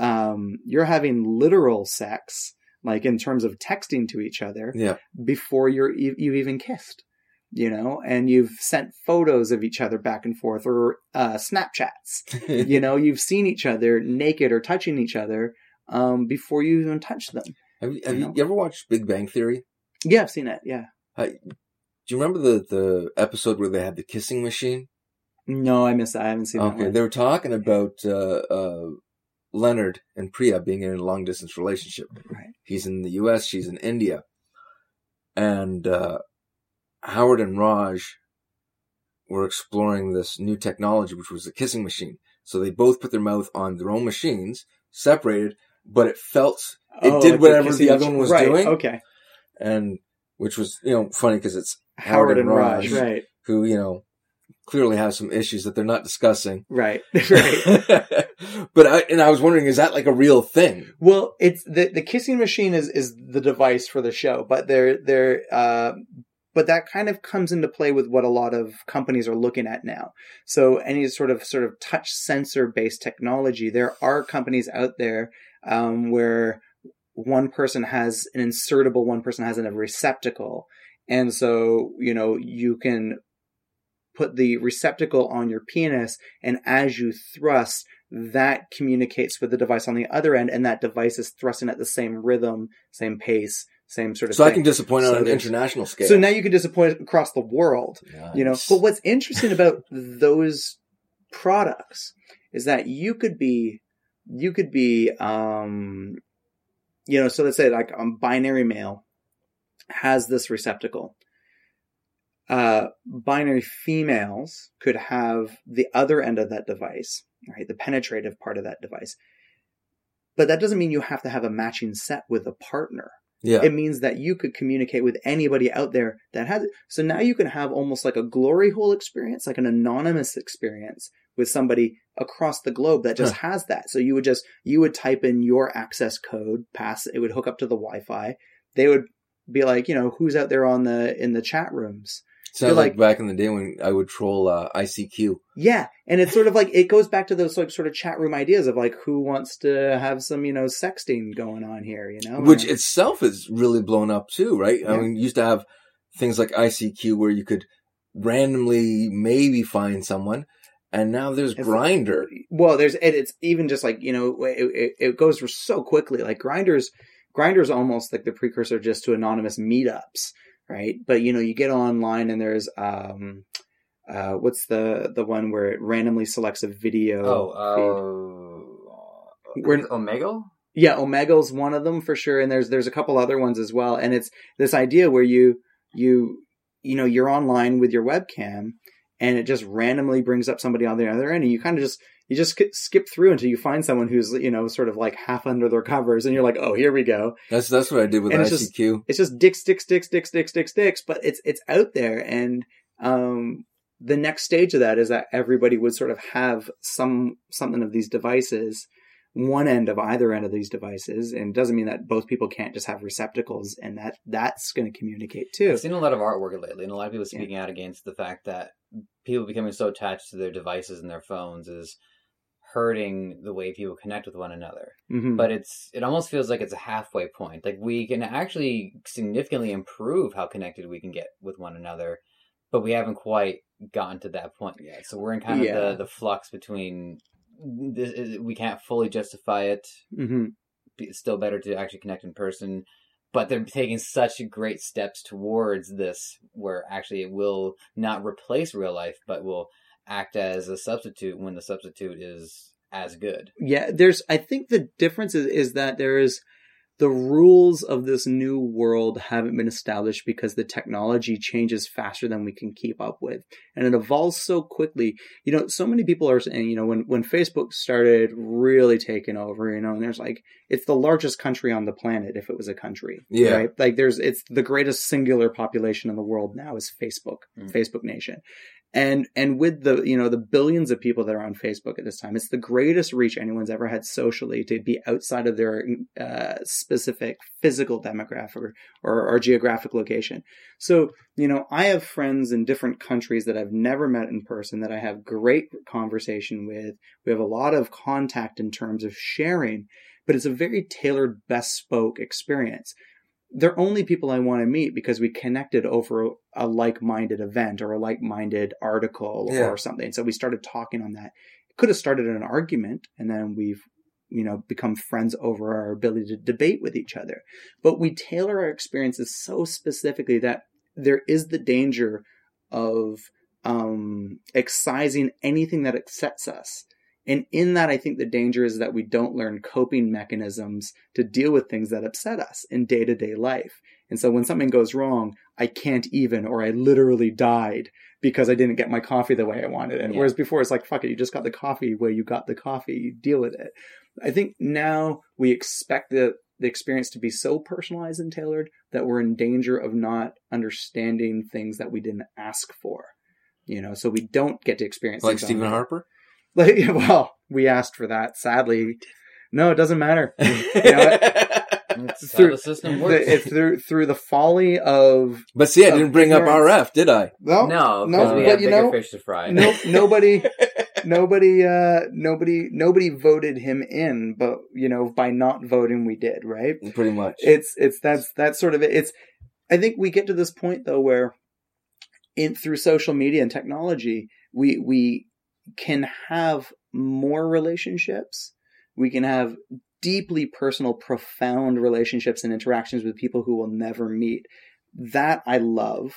um you're having literal sex like in terms of texting to each other Yeah. before you're e- you've even kissed you know and you've sent photos of each other back and forth or uh snapchats you know you've seen each other naked or touching each other um, before you even touch them Have you, have You you, you ever watched Big Bang Theory? Yeah, I've seen it. Yeah. Do you remember the, the episode where they had the kissing machine? No, I missed that. I haven't seen that Okay, they were talking about uh, uh, Leonard and Priya being in a long distance relationship. Right. He's in the U.S., she's in India, and uh, Howard and Raj were exploring this new technology, which was the kissing machine. So they both put their mouth on their own machines, separated, but it felt it Oh, did whatever the other one was right, doing, Okay. and which was you know funny because it's Howard, and Raj. Raj. Right. who you know clearly have some issues that they're not discussing. Right. right. but I and I was wondering, is that like a real thing? Well, it's the the kissing machine is is the device for the show, but they're they're uh, but that kind of comes into play with what a lot of companies are looking at now. So any sort of sort of touch sensor based technology, there are companies out there um, where one person has an insertable, one person has a receptacle, and so you know you can put the receptacle on your penis, and as you thrust, that communicates with the device on the other end, and that device is thrusting at the same rhythm, same pace, same sort of So I can disappoint on an international scale. So now you can disappoint across the world, you know. But what's interesting about those products is that you could be, you could be, um, you know. So let's say like um, binary male has this receptacle. Uh, binary females could have the other end of that device, right? The penetrative part of that device. But that doesn't mean you have to have a matching set with a partner yeah, it means that you could communicate with anybody out there that has it. So now you can have almost like a glory hole experience, like an anonymous experience with somebody across the globe that just has that. So you would just, you would type in your access code, pass, it would hook up to the Wi-Fi. They would be like, you know, who's out there on the, in the chat rooms. Sounds you're like, like- back in the day when I would troll uh, ICQ. Yeah. And it's sort of like, it goes back to those like sort of chat room ideas of like, who wants to have some, you know, sexting going on here, you know? which And- itself is really blown up too, right? I mean, you used to have things like ICQ where you could randomly maybe find someone, and now there's It's- Grindr. well there's it, it's even just like you know it, it, it goes so quickly like Grindr's Grindr's almost like the precursor just to anonymous meetups right but you know you get online and there's um uh what's the the one where it randomly selects a video Oh, uh, Omegle? yeah Omegle's one of them for sure and there's there's a couple other ones as well and it's this idea where you you you know you're online with your webcam and it just randomly brings up somebody on the other end and you kind of just you just skip through until you find someone who's you know sort of like half under their covers and you're like oh here we go That's that's what I did with And it's just- ICQ. it's just dicks dicks dicks dicks dicks dicks dicks but it's it's out there and um the next stage of that is that everybody would sort of have some something of these devices one end of either end of these devices and it doesn't mean that both people can't just have receptacles and that that's going to communicate too I've seen a lot of artwork lately, and a lot of people Yeah. speaking out against the fact that people becoming so attached to their devices and their phones is hurting the way people connect with one another. Mhm. But it's it almost feels like it's a halfway point. Like we can actually significantly improve how connected we can get with one another, but we haven't quite gotten to that point yet. So we're in kind of Yeah. the the flux between this is, we can't fully justify it Mhm. it's still better to actually connect in person. But they're taking such great steps towards this, where actually it will not replace real life, but will act as a substitute when the substitute is as good. yeah there's i think the difference is, is that there is the rules of this new world haven't been established because the technology changes faster than we can keep up with and it evolves so quickly you know so many people are saying you know when when facebook started really taking over you know and there's like it's the largest country on the planet if it was a country Yeah. right like there's it's the greatest singular population in the world now is facebook Mm. facebook nation and and with the you know the billions of people that are on Facebook at this time, it's the greatest reach anyone's ever had socially to be outside of their uh, specific physical demographic or, or or geographic location. So you know, I have friends in different countries that I've never met in person that I have great conversation with. We have a lot of contact in terms of sharing, but it's a very tailored, bespoke experience they're only people I want to meet because we connected over a like-minded event or a like-minded article Yeah. or something. So we started talking on that. It could have started an argument and then we've you know, become friends over our ability to debate with each other. But we tailor our experiences so specifically that there is the danger of um, excising anything that upsets us. And in that, I think the danger is that we don't learn coping mechanisms to deal with things that upset us in day to day life. And so when something goes wrong, I can't even, or I literally died because I didn't get my coffee the way I wanted it. Yeah. Whereas before it's like, fuck it, you just got the coffee where you got the coffee, you deal with it. I think now we expect the, the experience to be so personalized and tailored that we're in danger of not understanding things that we didn't ask for. You know, so we don't get to experience Like Stephen Harper? Like, well, we asked for that. Sadly, no, it doesn't matter. know That's how Through- the system The- works. it's through through the folly of but see, I didn't bring up. RF, did I? no, no, no, because we but have you bigger know, fish to fry. no, nobody, nobody, uh, nobody, nobody voted him in, but you know, by not voting, we did, right? Pretty much. It's it's that's that's sort of it. It's I think we get to this point though where in through social media and technology, we we can have more relationships. We can have deeply personal, profound relationships and interactions with people who will never meet. That I love.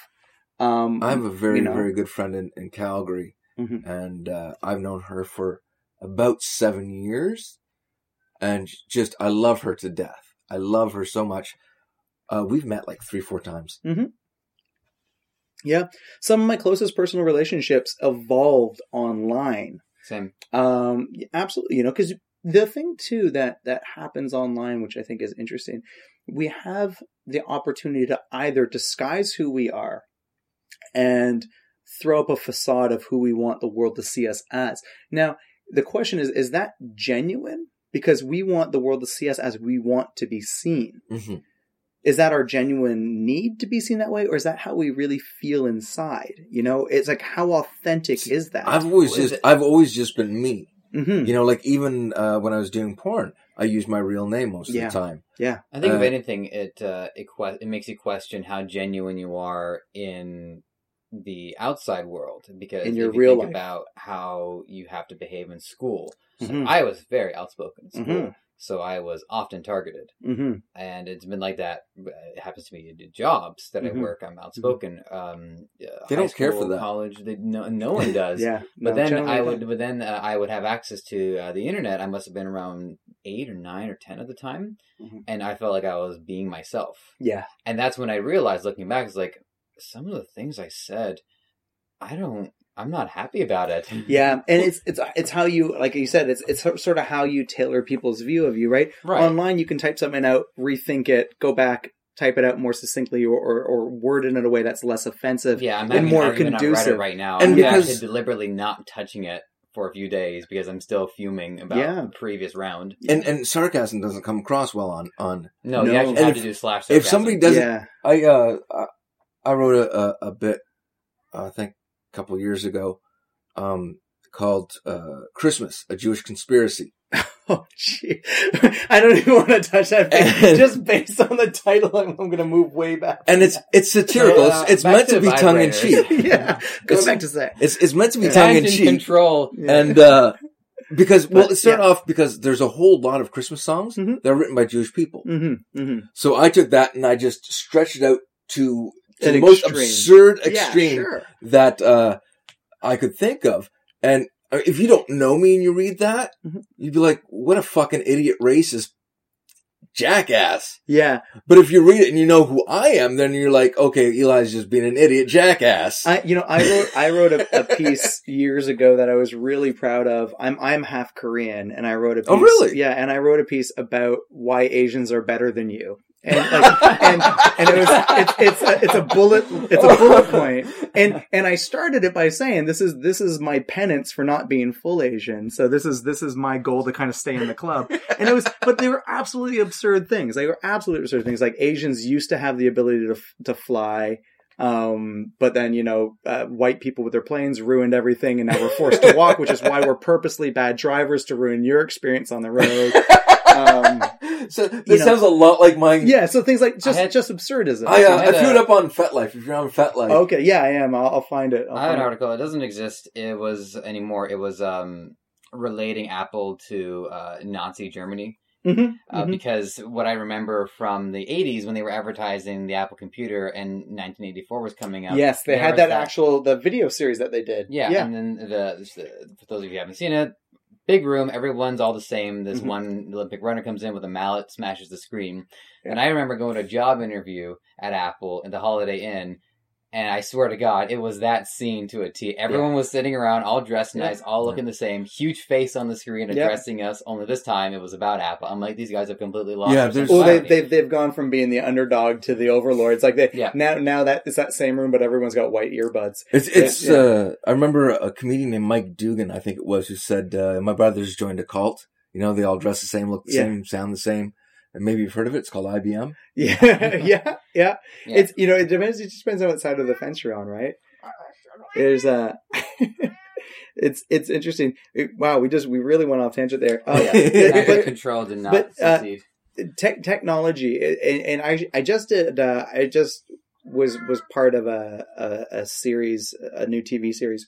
Um, I have a very, you know. very good friend in, in Calgary, Mhm. and uh, I've known her for about seven years, and just I love her to death. I love her so much. Uh, we've met like three, four times. Yeah, some of my closest personal relationships evolved online. Same. Um, absolutely, you know, because the thing too that that happens online, which I think is interesting, we have the opportunity to either disguise who we are and throw up a facade of who we want the world to see us as. Now, the question is, is that genuine? Because we want the world to see us as we want to be seen. hmm Is that our genuine need to be seen that way, or is that how we really feel inside? You know, it's like how authentic is that? I've always just, it? I've always just been me. hmm You know, like even uh, when I was doing porn, I used my real name most of the time. Yeah. I think if Uh, anything, it uh, it, que- it makes you question how genuine you are in the outside world because In your if you real think life. about how you have to behave in school. So Mhm. I was very outspoken in school, Mhm. So I was often targeted, hmm and it's been like that. It happens to me in jobs that Mhm. I work. I'm outspoken. Um, They don't care for that. College, they, no, no one does. Yeah. But No, then I would, but then uh, I would have access to uh, the internet. I must have been around eight or nine or ten at the time, Mhm. and I felt like I was being myself. Yeah. And that's when I realized, looking back, it's like some of the things I said, I don't, I'm not happy about it. Yeah, and it's it's it's how you like you said it's it's sort of how you tailor people's view of you, right? right. Online, you can type something out, rethink it, go back, type it out more succinctly, or or, or word it in a way that's less offensive. yeah, I'm and having more an conducive. Reddit right now. And I'm because- actually deliberately not touching it for a few days because I'm still fuming about Yeah. the previous round. And and sarcasm doesn't come across well on on. No, No. you actually And have if- to do slash. If somebody doesn't, yeah, I uh I- I wrote a a, a bit, uh, I think a couple years ago, um, called uh, "Christmas: A Jewish Conspiracy." Oh, gee. I don't even want to touch that. And- Just based on the title, I'm, I'm going to move way back. and it's it's satirical. Uh, it's it's meant to to be tongue in cheek. yeah, going It's- back to say. It's it's meant to be tongue in cheek. control. Yeah. And uh because well, But, it started yeah. off because there's a whole lot of Christmas songs Mhm. that are written by Jewish people. Mm-hmm, mm-hmm. So I took that and I just stretched it out to, to the most extreme. absurd Yeah, extreme sure. that uh, I could think of. And uh, if you don't know me and you read that, Mhm. you'd be like, "What a fucking idiot, racist jackass." Yeah, But if you read it and you know who I am, then you're like, "Okay, Eli's just being an idiot jackass." I you know I wrote I wrote a, a piece years ago that I was really proud of. I'm I'm half Korean, and I wrote a piece. Oh, really? Yeah, and I wrote a piece about why Asians are better than you. And like, and and it was it's it's a, it's a bullet it's a bullet point. And and I started it by saying this is this is my penance for not being full Asian. So this is this is my goal to kind of stay in the club. And it was but they were absolutely absurd things. They were absolutely absurd things. Like Asians used to have the ability to to fly. Um, but then, you know, uh, white people with their planes ruined everything and now we're forced to walk, which is why we're purposely bad drivers to ruin your experience on the road. Um, so this you know- sounds a lot like mine. yeah, so things like just had- just absurdism. I, uh, I I threw a- it up on FetLife. If you're on FetLife, okay, yeah, I am. I'll, I'll find it. I'll I have an find it. article. It doesn't exist. It was anymore. It was um relating Apple to uh, Nazi Germany. Mhm, Uh, mhm. Because what I remember from the 80s when they were advertising the Apple computer and 1984 was coming out. yes, they had was that, actual the video series that they did. Yeah, yeah. and then the, the for those of you who haven't seen it, big room, everyone's all the same. This Mhm. one Olympic runner comes in with a mallet, smashes the screen, Yeah. and I remember going to a job interview at Apple in the Holiday Inn. And I swear to God, it was that scene to a T. Everyone was sitting around, all dressed Yeah. nice, all looking the same. Huge face on the screen Yeah. addressing us. Only this time, it was about Apple. I'm like, these guys have completely lost. Yeah, their Well, they, sensibility. they've they've gone from being the underdog to the overlords. Like they Yeah. now now that it's that same room, but everyone's got white earbuds. It's it's. Yeah. Uh, I remember a comedian named Mike Dugan, I think it was, who said, uh, "My brothers joined a cult. You know, they all dress the same, look the Yeah. same, sound the same." And maybe you've heard of it. It's called IBM. Yeah, yeah, yeah. Yeah. It's you know it depends. It just depends on what side of the fence you're on, right? There's a. it's it's interesting. It- wow, we just we really went off tangent there. Oh, Uh, yeah. but- control did not but, uh, succeed. tech technology and, and I I just did uh, I just was was part of a, a a series a new TV series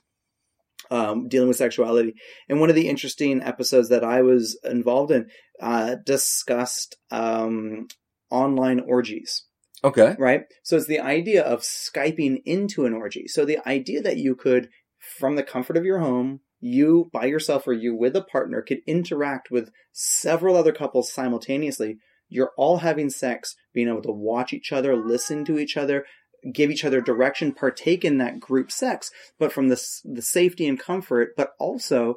um, dealing with sexuality. And one of the interesting episodes that I was involved in uh, discussed um, online orgies. Okay. right? So it's the idea of skyping into an orgy. So the idea that you could from the comfort of your home you by yourself or you with a partner could interact with several other couples simultaneously. You're all having sex being able to watch each other listen to each other give each other direction partake in that group sex but from the the safety and comfort but also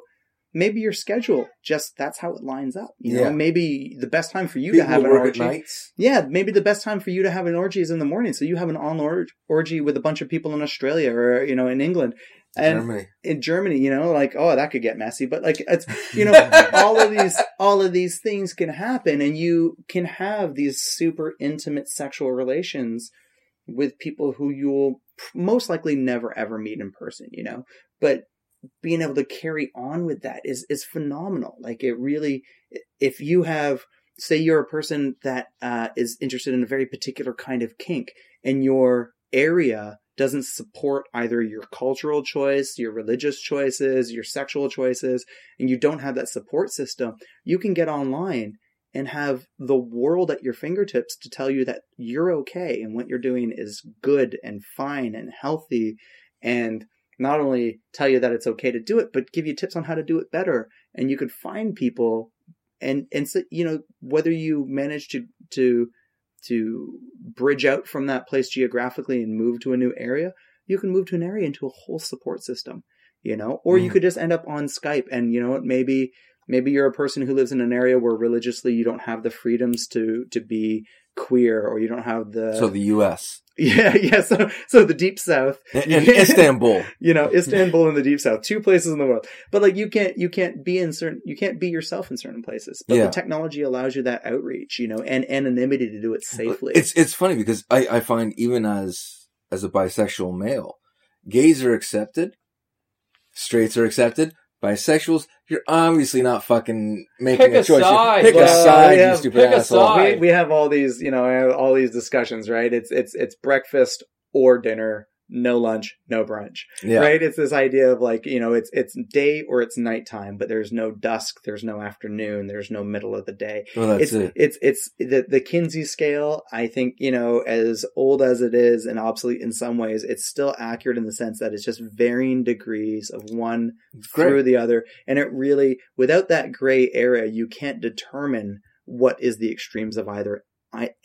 maybe your schedule just that's how it lines up you know maybe the best time for you People to have an orgy yeah, maybe the best time for you to have an orgy is in the morning. So you have an on orgy with a bunch of people in Australia or you know in England and Germany. in Germany. You know, like oh that could get messy, but like it's you know all of these all of these things can happen, and you can have these super intimate sexual relations with people who you'll most likely never ever meet in person. You know, but being able to carry on with that is is phenomenal. Like it really, if you have say you're a person that uh, is interested in a very particular kind of kink and your area doesn't support either your cultural choice, your religious choices, your sexual choices, and you don't have that support system, you can get online and have the world at your fingertips to tell you that you're okay and what you're doing is good and fine and healthy and not only tell you that it's okay to do it but give you tips on how to do it better and you could find people and and so you know whether you manage to to to bridge out from that place geographically and move to a new area you can move to an area into a whole support system you know or you Mhm. could just end up on skype and you know maybe maybe you're a person who lives in an area where religiously you don't have the freedoms to to be queer or you don't have the So the U.S. yeah yeah so so the deep south in, in Istanbul. you know istanbul and the deep south two places in the world but like you can't you can't be in certain you can't be yourself in certain places but Yeah. the technology allows you that outreach you know and anonymity to do it safely It's it's funny because I, I find even as as a bisexual male, gays are accepted, straights are accepted, bisexuals, you're obviously not fucking making Pick a a choice. side. Pick Well, a side, yeah, you stupid pick a asshole. side. we, we have all these you know all these discussions right it's it's it's breakfast or dinner no lunch no brunch Yeah. right it's this idea of like you know it's it's day or it's nighttime but there's no dusk there's no afternoon there's no middle of the day Well, it's it. it's it's the the Kinsey scale. I think you know, as old as it is and obsolete in some ways, it's still accurate in the sense that it's just varying degrees of one It's through the other, and it really, without that gray area, you can't determine what is the extremes of either.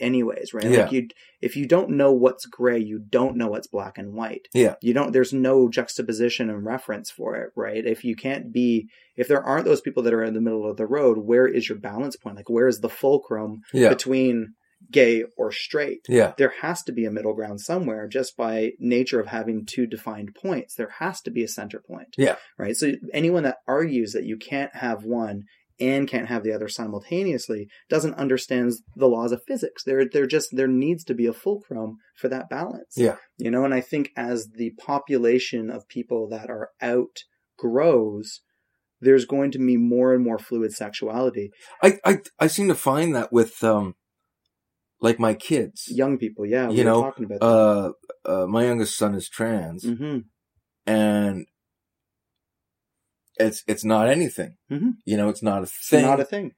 Anyways, right? Yeah. Like you, if you don't know what's gray, you don't know what's black and white. Yeah. You don't. There's no juxtaposition and reference for it, right? If you can't be, if there aren't those people that are in the middle of the road, where is your balance point? Like, where is the fulcrum Yeah. between gay or straight? Yeah. There has to be a middle ground somewhere just by nature of having two defined points. There has to be a center point. Yeah. Right. So anyone that argues that you can't have one and can't have the other simultaneously doesn't understand the laws of physics. There, there just, there needs to be a fulcrum for that balance. Yeah. You know, and I think as the population of people that are out grows, there's going to be more and more fluid sexuality. I, I, I seem to find that with, um, like my kids. Young people, yeah, You were know, talking about that. Uh, uh, my youngest son is trans hmm and it's it's not anything. Mhm. You know, it's not a It's thing not a thing.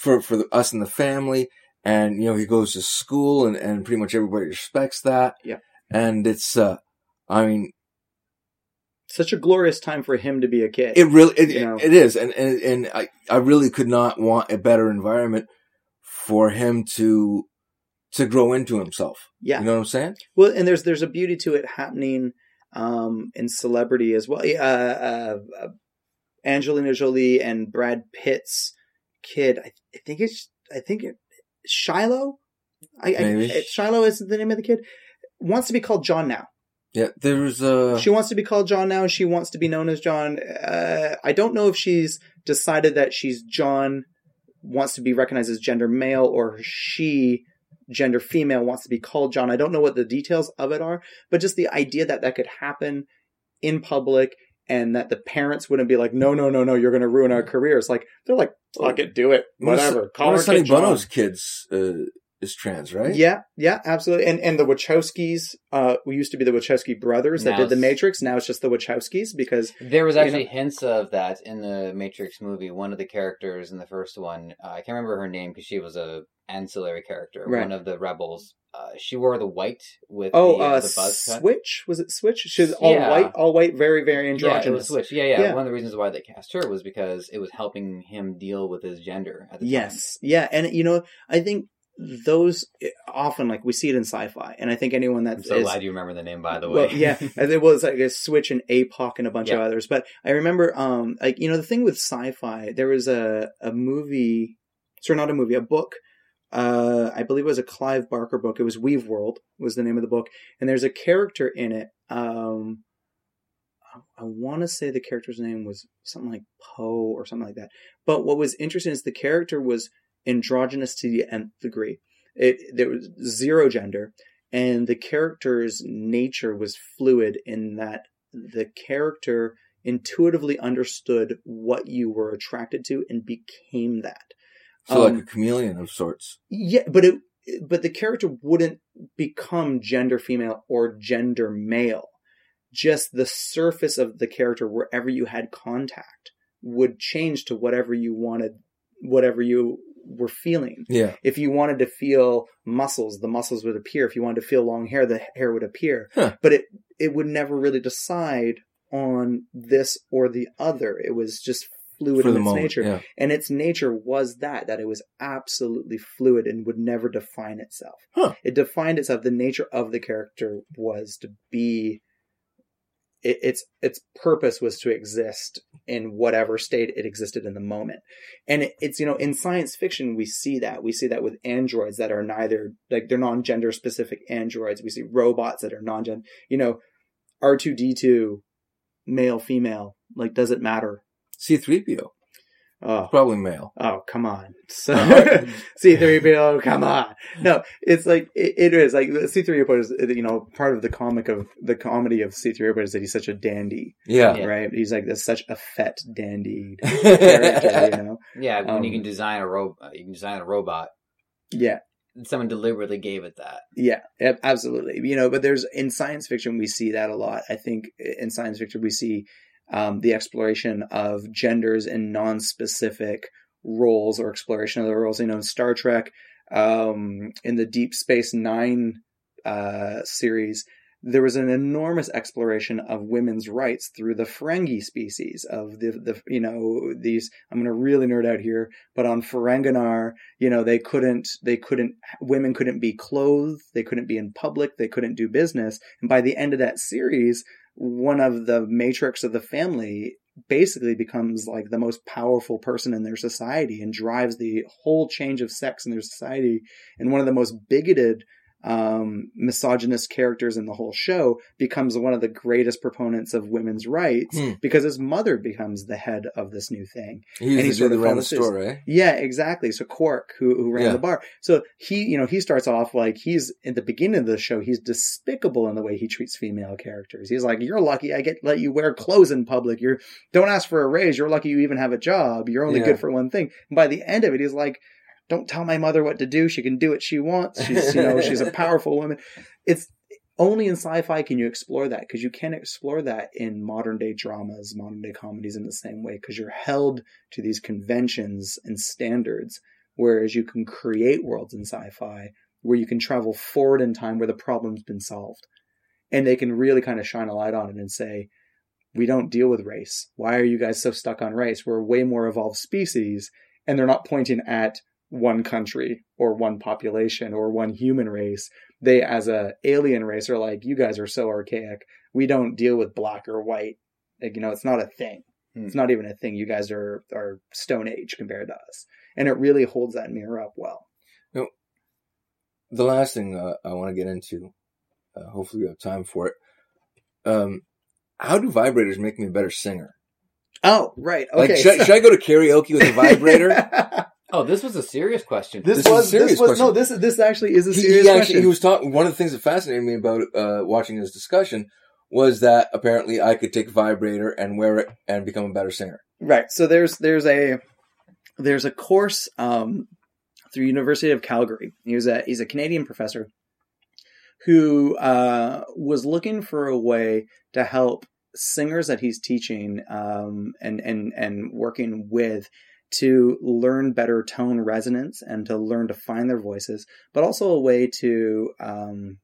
for for the, us and the family. And you know, he goes to school, and and pretty much everybody respects that. Yeah. And it's, uh, I mean, Such a glorious time for him to be a kid. it really it, You know. it is, and and and I I really could not want a better environment for him to to grow into himself. yeah. You know what I'm saying? Well, and there's there's a beauty to it happening um, in celebrity as well. Uh, uh, uh, Angelina Jolie and Brad Pitt's kid. I, I think it's I think it, Shiloh. I, I, Maybe. Shiloh is the name of the kid. Wants to be called John now. Yeah. There's uh She wants to be called John now. She wants to be known as John. Uh, I don't know if she's decided that she's John, wants to be recognized as gender male, or she, gender female, wants to be called John. I don't know what the details of it are, but just the idea that that could happen in public and that the parents wouldn't be like, no, no, no, no, you're going to ruin our careers. Like, they're like, fuck it, do it, whatever. Call one of Sonny Bono's kids uh, is trans, right? Yeah, yeah, absolutely. And and the Wachowskis, uh, we used to be the Wachowski brothers that Now did the Matrix. Now it's just the Wachowskis because There was You actually know? hints of that in the Matrix movie. One of the characters in the first one, uh, I can't remember her name because she was a ancillary character. Right. One of the rebels. Uh, she wore the white with Oh, the, uh, uh, the buzz cut. Switch was it Switch? She's all Yeah. white, all white, very, very Yeah, it was Switch. Yeah, yeah, Yeah. One of the reasons why they cast her was because it was helping him deal with his gender at the time. yes, yeah, and you know, I think those eh, often like we see it in sci-fi, and I think anyone I'm that's so glad you remember the name, by the way. Well, yeah, it was like a Switch and APOC and a bunch of others. But I remember, um, like you know, the thing with sci-fi, there was a a movie, sorry, not a movie, a book. Uh, I believe it was a Clive Barker book. It was Weave World was the name of the book, and there's a character in it. Um, I want to say the character's name was something like Poe or something like that. But what was interesting is the character was androgynous to the nth degree. It there was zero gender and the character's nature was fluid in that the character intuitively understood what you were attracted to and became that. So like Um, a chameleon of sorts. Yeah, but it but the character wouldn't become gender female or gender male. Just the surface of the character wherever you had contact would change to whatever you wanted whatever you were feeling. Yeah. If you wanted to feel muscles, the muscles would appear. If you wanted to feel long hair, the hair would appear. Huh. But it it would never really decide on this or the other. It was just fluid For in its moment. nature. Yeah. And its nature was that, that it was absolutely fluid and would never define itself. Huh. It defined itself. The nature of the character was to be it, its its purpose was to exist in whatever state it existed in the moment. And it, it's you know in science fiction we see that. We see that with androids that are neither like they're non-gender specific androids. We see robots that are non-gender you know r2d2 male female like does it matter C3PO. Oh Probably male. Oh, come on. So, C3PO, come on. No, it's like, it, it is like C3PO is, you know, part of the comic of, the comedy of C3PO is that he's such a dandy, Yeah. Yeah. right? He's like this, such a fet dandy character, you know? Yeah, when you Um, can design a ro- uh, you can design a robot. Yeah. Someone deliberately gave it that. Yeah, absolutely. You know, but there's in science fiction we see that a lot. I think in science fiction we see um, the exploration of genders in non-specific roles or exploration of the roles. You know, in Star Trek, um, in the Deep Space Nine uh, series, there was an enormous exploration of women's rights through the Ferengi species of the the you know these. I'm going to really nerd out here, but on Ferenginar, you know they couldn't they couldn't women couldn't be clothed, they couldn't be in public, they couldn't do business, and by the end of that series, one of the matrix of the family basically becomes like the most powerful person in their society and drives the whole change of sex in their society. And one of the most bigoted um, misogynist characters in the whole show becomes one of the greatest proponents of women's rights Hmm. because his mother becomes the head of this new thing. He was And he sort of ran the store? Yeah, exactly. So Quark, who who ran Yeah. the bar, so he, you know, he starts off like he's in the beginning of the show. He's despicable in the way he treats female characters. He's like, "You're lucky I get let you wear clothes in public. You're don't ask for a raise. You're lucky you even have a job. You're only Yeah. good for one thing." And by the end of it, he's like, "Don't tell my mother what to do. She can do what she wants. She's you know she's a powerful woman." It's only in sci-fi can you explore that because you can't explore that in modern day dramas, modern day comedies in the same way because you're held to these conventions and standards. Whereas you can create worlds in sci-fi where you can travel forward in time where the problem's been solved. And they can really kind of shine a light on it and say, we don't deal with race. Why are you guys so stuck on race? We're a way more evolved species. And they're not pointing at one country or one population or one human race. They, as a alien race, are like, you guys are so archaic. We don't deal with black or white. Like, you know, it's not a thing. Hmm. It's not even a thing. You guys are, are Stone Age compared to us. And it really holds that mirror up well. Now, The last thing uh, I want to get into, uh, hopefully we have time for it. Um, how do vibrators make me a better singer? Oh, right. Like, Okay. should, should I go to karaoke with a vibrator? Oh, this was a serious question. this, This is a was serious this was no question. this this actually is a he, serious he actually question. he was talking. One of the things that fascinated me about uh, watching this discussion was that apparently I could take a vibrator and wear it and become a better singer. Right. So there's there's a there's a course um, through University of Calgary. He was a he's a Canadian professor who uh, was looking for a way to help singers that he's teaching um, and and and working with to learn better tone resonance and to learn to find their voices, but also a way to um,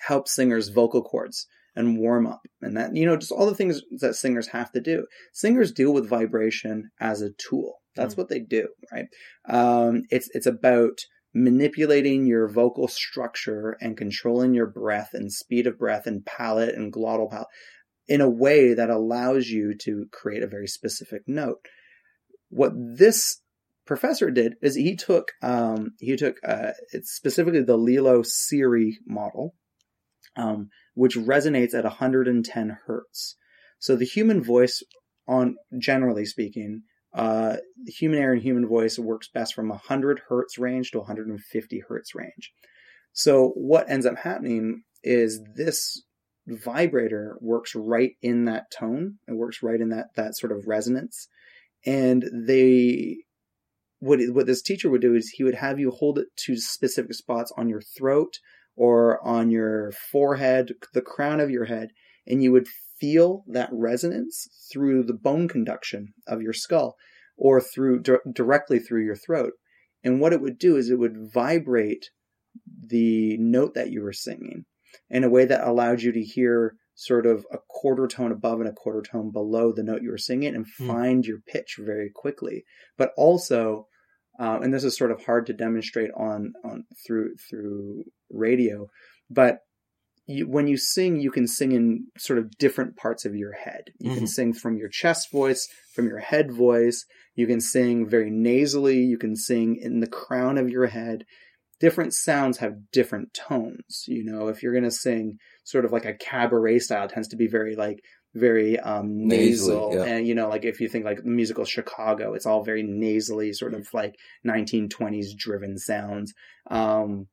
help singers vocal cords and warm up. And that you know just all the things that singers have to do. Singers deal with vibration as a tool. That's what they do right? Um, it's it's about manipulating your vocal structure and controlling your breath and speed of breath and palate and glottal palate in a way that allows you to create a very specific note what this professor did is he took um, he took uh, it's specifically the LELO Siri model um, which resonates at 110 hertz. So the human voice, on generally speaking, uh, human air and human voice works best from 100 hertz range to 150 hertz range. So what ends up happening is this vibrator works right in that tone. It works right in that that sort of resonance, and they. What, what this teacher would do is he would have you hold it to specific spots on your throat or on your forehead, the crown of your head, and you would feel that resonance through the bone conduction of your skull or through di- directly through your throat. And what it would do is it would vibrate the note that you were singing in a way that allowed you to hear sort of a quarter tone above and a quarter tone below the note you were singing and Hmm. find your pitch very quickly. But also, um, and this is sort of hard to demonstrate on on through through radio, but you, when you sing, you can sing in sort of different parts of your head. You can Mhm. sing from your chest voice, from your head voice. You can sing very nasally. You can sing in the crown of your head. Different sounds have different tones. You know, if you're going to sing sort of like a cabaret style, it tends to be very like very um, Nasally, nasal. yeah. And you know, like if you think like the musical Chicago, it's all very nasally, sort of like 1920s driven sounds. Um,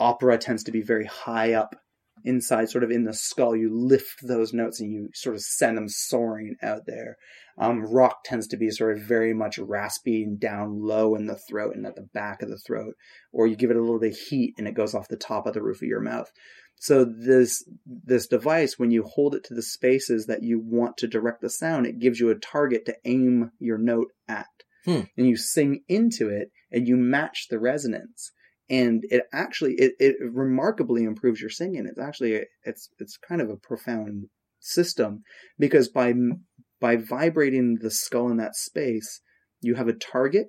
opera tends to be very high up inside, sort of in the skull. You lift those notes and you sort of send them soaring out there. Um, rock tends to be sort of very much raspy and down low in the throat and at the back of the throat, or you give it a little bit of heat and it goes off the top of the roof of your mouth. So this this device, when you hold it to the spaces that you want to direct the sound, it gives you a target to aim your note at, Hmm. and you sing into it, and you match the resonance and it actually it, it remarkably improves your singing. It's actually it's it's kind of a profound system because by by vibrating the skull in that space you have a target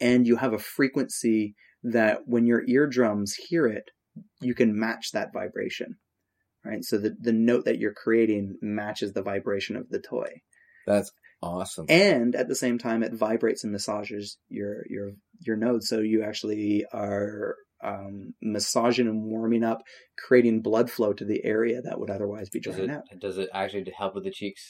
and you have a frequency that when your eardrums hear it you can match that vibration right? So the, the note that you're creating matches the vibration of the toy. That's awesome. and at the same time it vibrates and massages your your your nodes so you actually are um, massaging and warming up creating blood flow to the area that would otherwise be Does drying out does it actually help with the cheeks?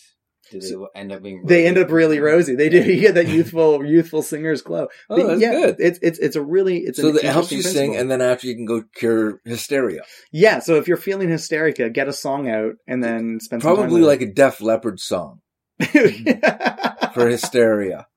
Do they So- end up being? they end up really rosy they do you get that youthful youthful singer's glow Oh, But that's yeah good. it's it's it's a really it's so an that it helps you interesting sing, and then after you can go cure hysteria. yeah so if you're feeling hysterica get a song out and then spend some time Probably with like a Def Leppard song it. for hysteria.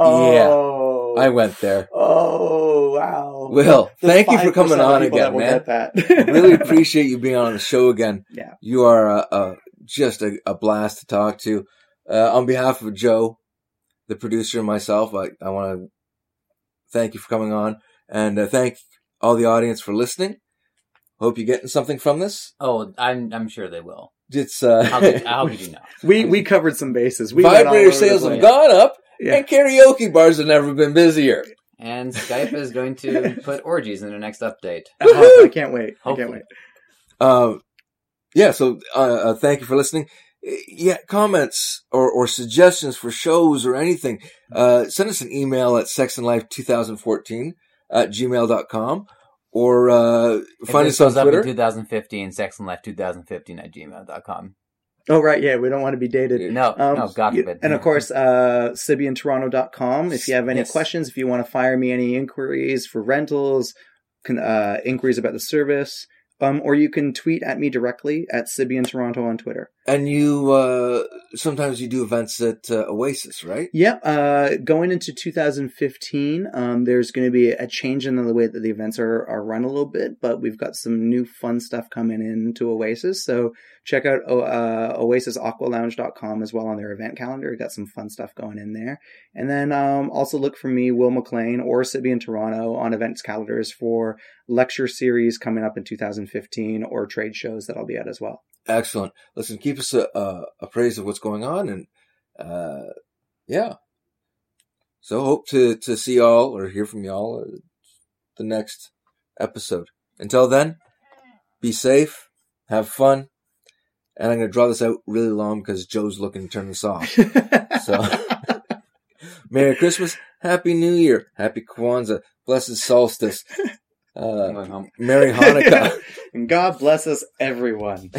Oh, I went there. Oh wow. Wil, The thank you for coming on people that again, man. get that. Really appreciate you being on the show again. Yeah. You are a, a, just a, a blast to talk to. Uh, on behalf of Joe, the producer, and myself, I, I want to thank you for coming on and uh, thank all the audience for listening. Hope you're getting something from this. Oh, I'm I'm sure they will. It's uh, How could, how could you not? we we covered some bases. We vibrator sales have gone up, Yeah. and karaoke bars have never been busier. And Skype is going to put orgies in their next update. Oh, I can't wait. I can't wait. Um, yeah. So, uh, uh, thank you for listening. Uh, Yeah, comments or, or suggestions for shows or anything, uh, send us an email at sexandlife2014 at gmail.com or, uh, If find this us on goes up in Twitter. 2015, Sex and Life 2015 at gmail.com. Oh right, yeah, we don't want to be dated. No, Um, no, God forbid. And of course, uh, SybianToronto.com. If you have any Yes. questions, if you want to fire me any inquiries for rentals, can, uh, inquiries about the service, um, or you can tweet at me directly at Sybian Toronto on Twitter. And you, uh, sometimes you do events at uh, Oasis, right? Yep. Uh, going into 2015, um, there's going to be a change in the way that the events are, are run a little bit, but we've got some new fun stuff coming into Oasis. So check out uh, oasisaqualounge.com as well on their event calendar. We've got some fun stuff going in there. And then um, also look for me, Wil McLean, or Sybian Toronto on events calendars for lecture series coming up in 2015 or trade shows that I'll be at as well. Excellent. Listen, keep us uh, uh, appraised of what's going on, and uh, yeah. So hope to to see y'all or hear from y'all uh, the next episode. Until then, be safe, have fun, and I'm going to draw this out really long because Joe's looking to turn this off. So, Merry Christmas, Happy New Year, Happy Kwanzaa, Blessed Solstice, I'm uh. Merry Hanukkah. and God bless us, everyone.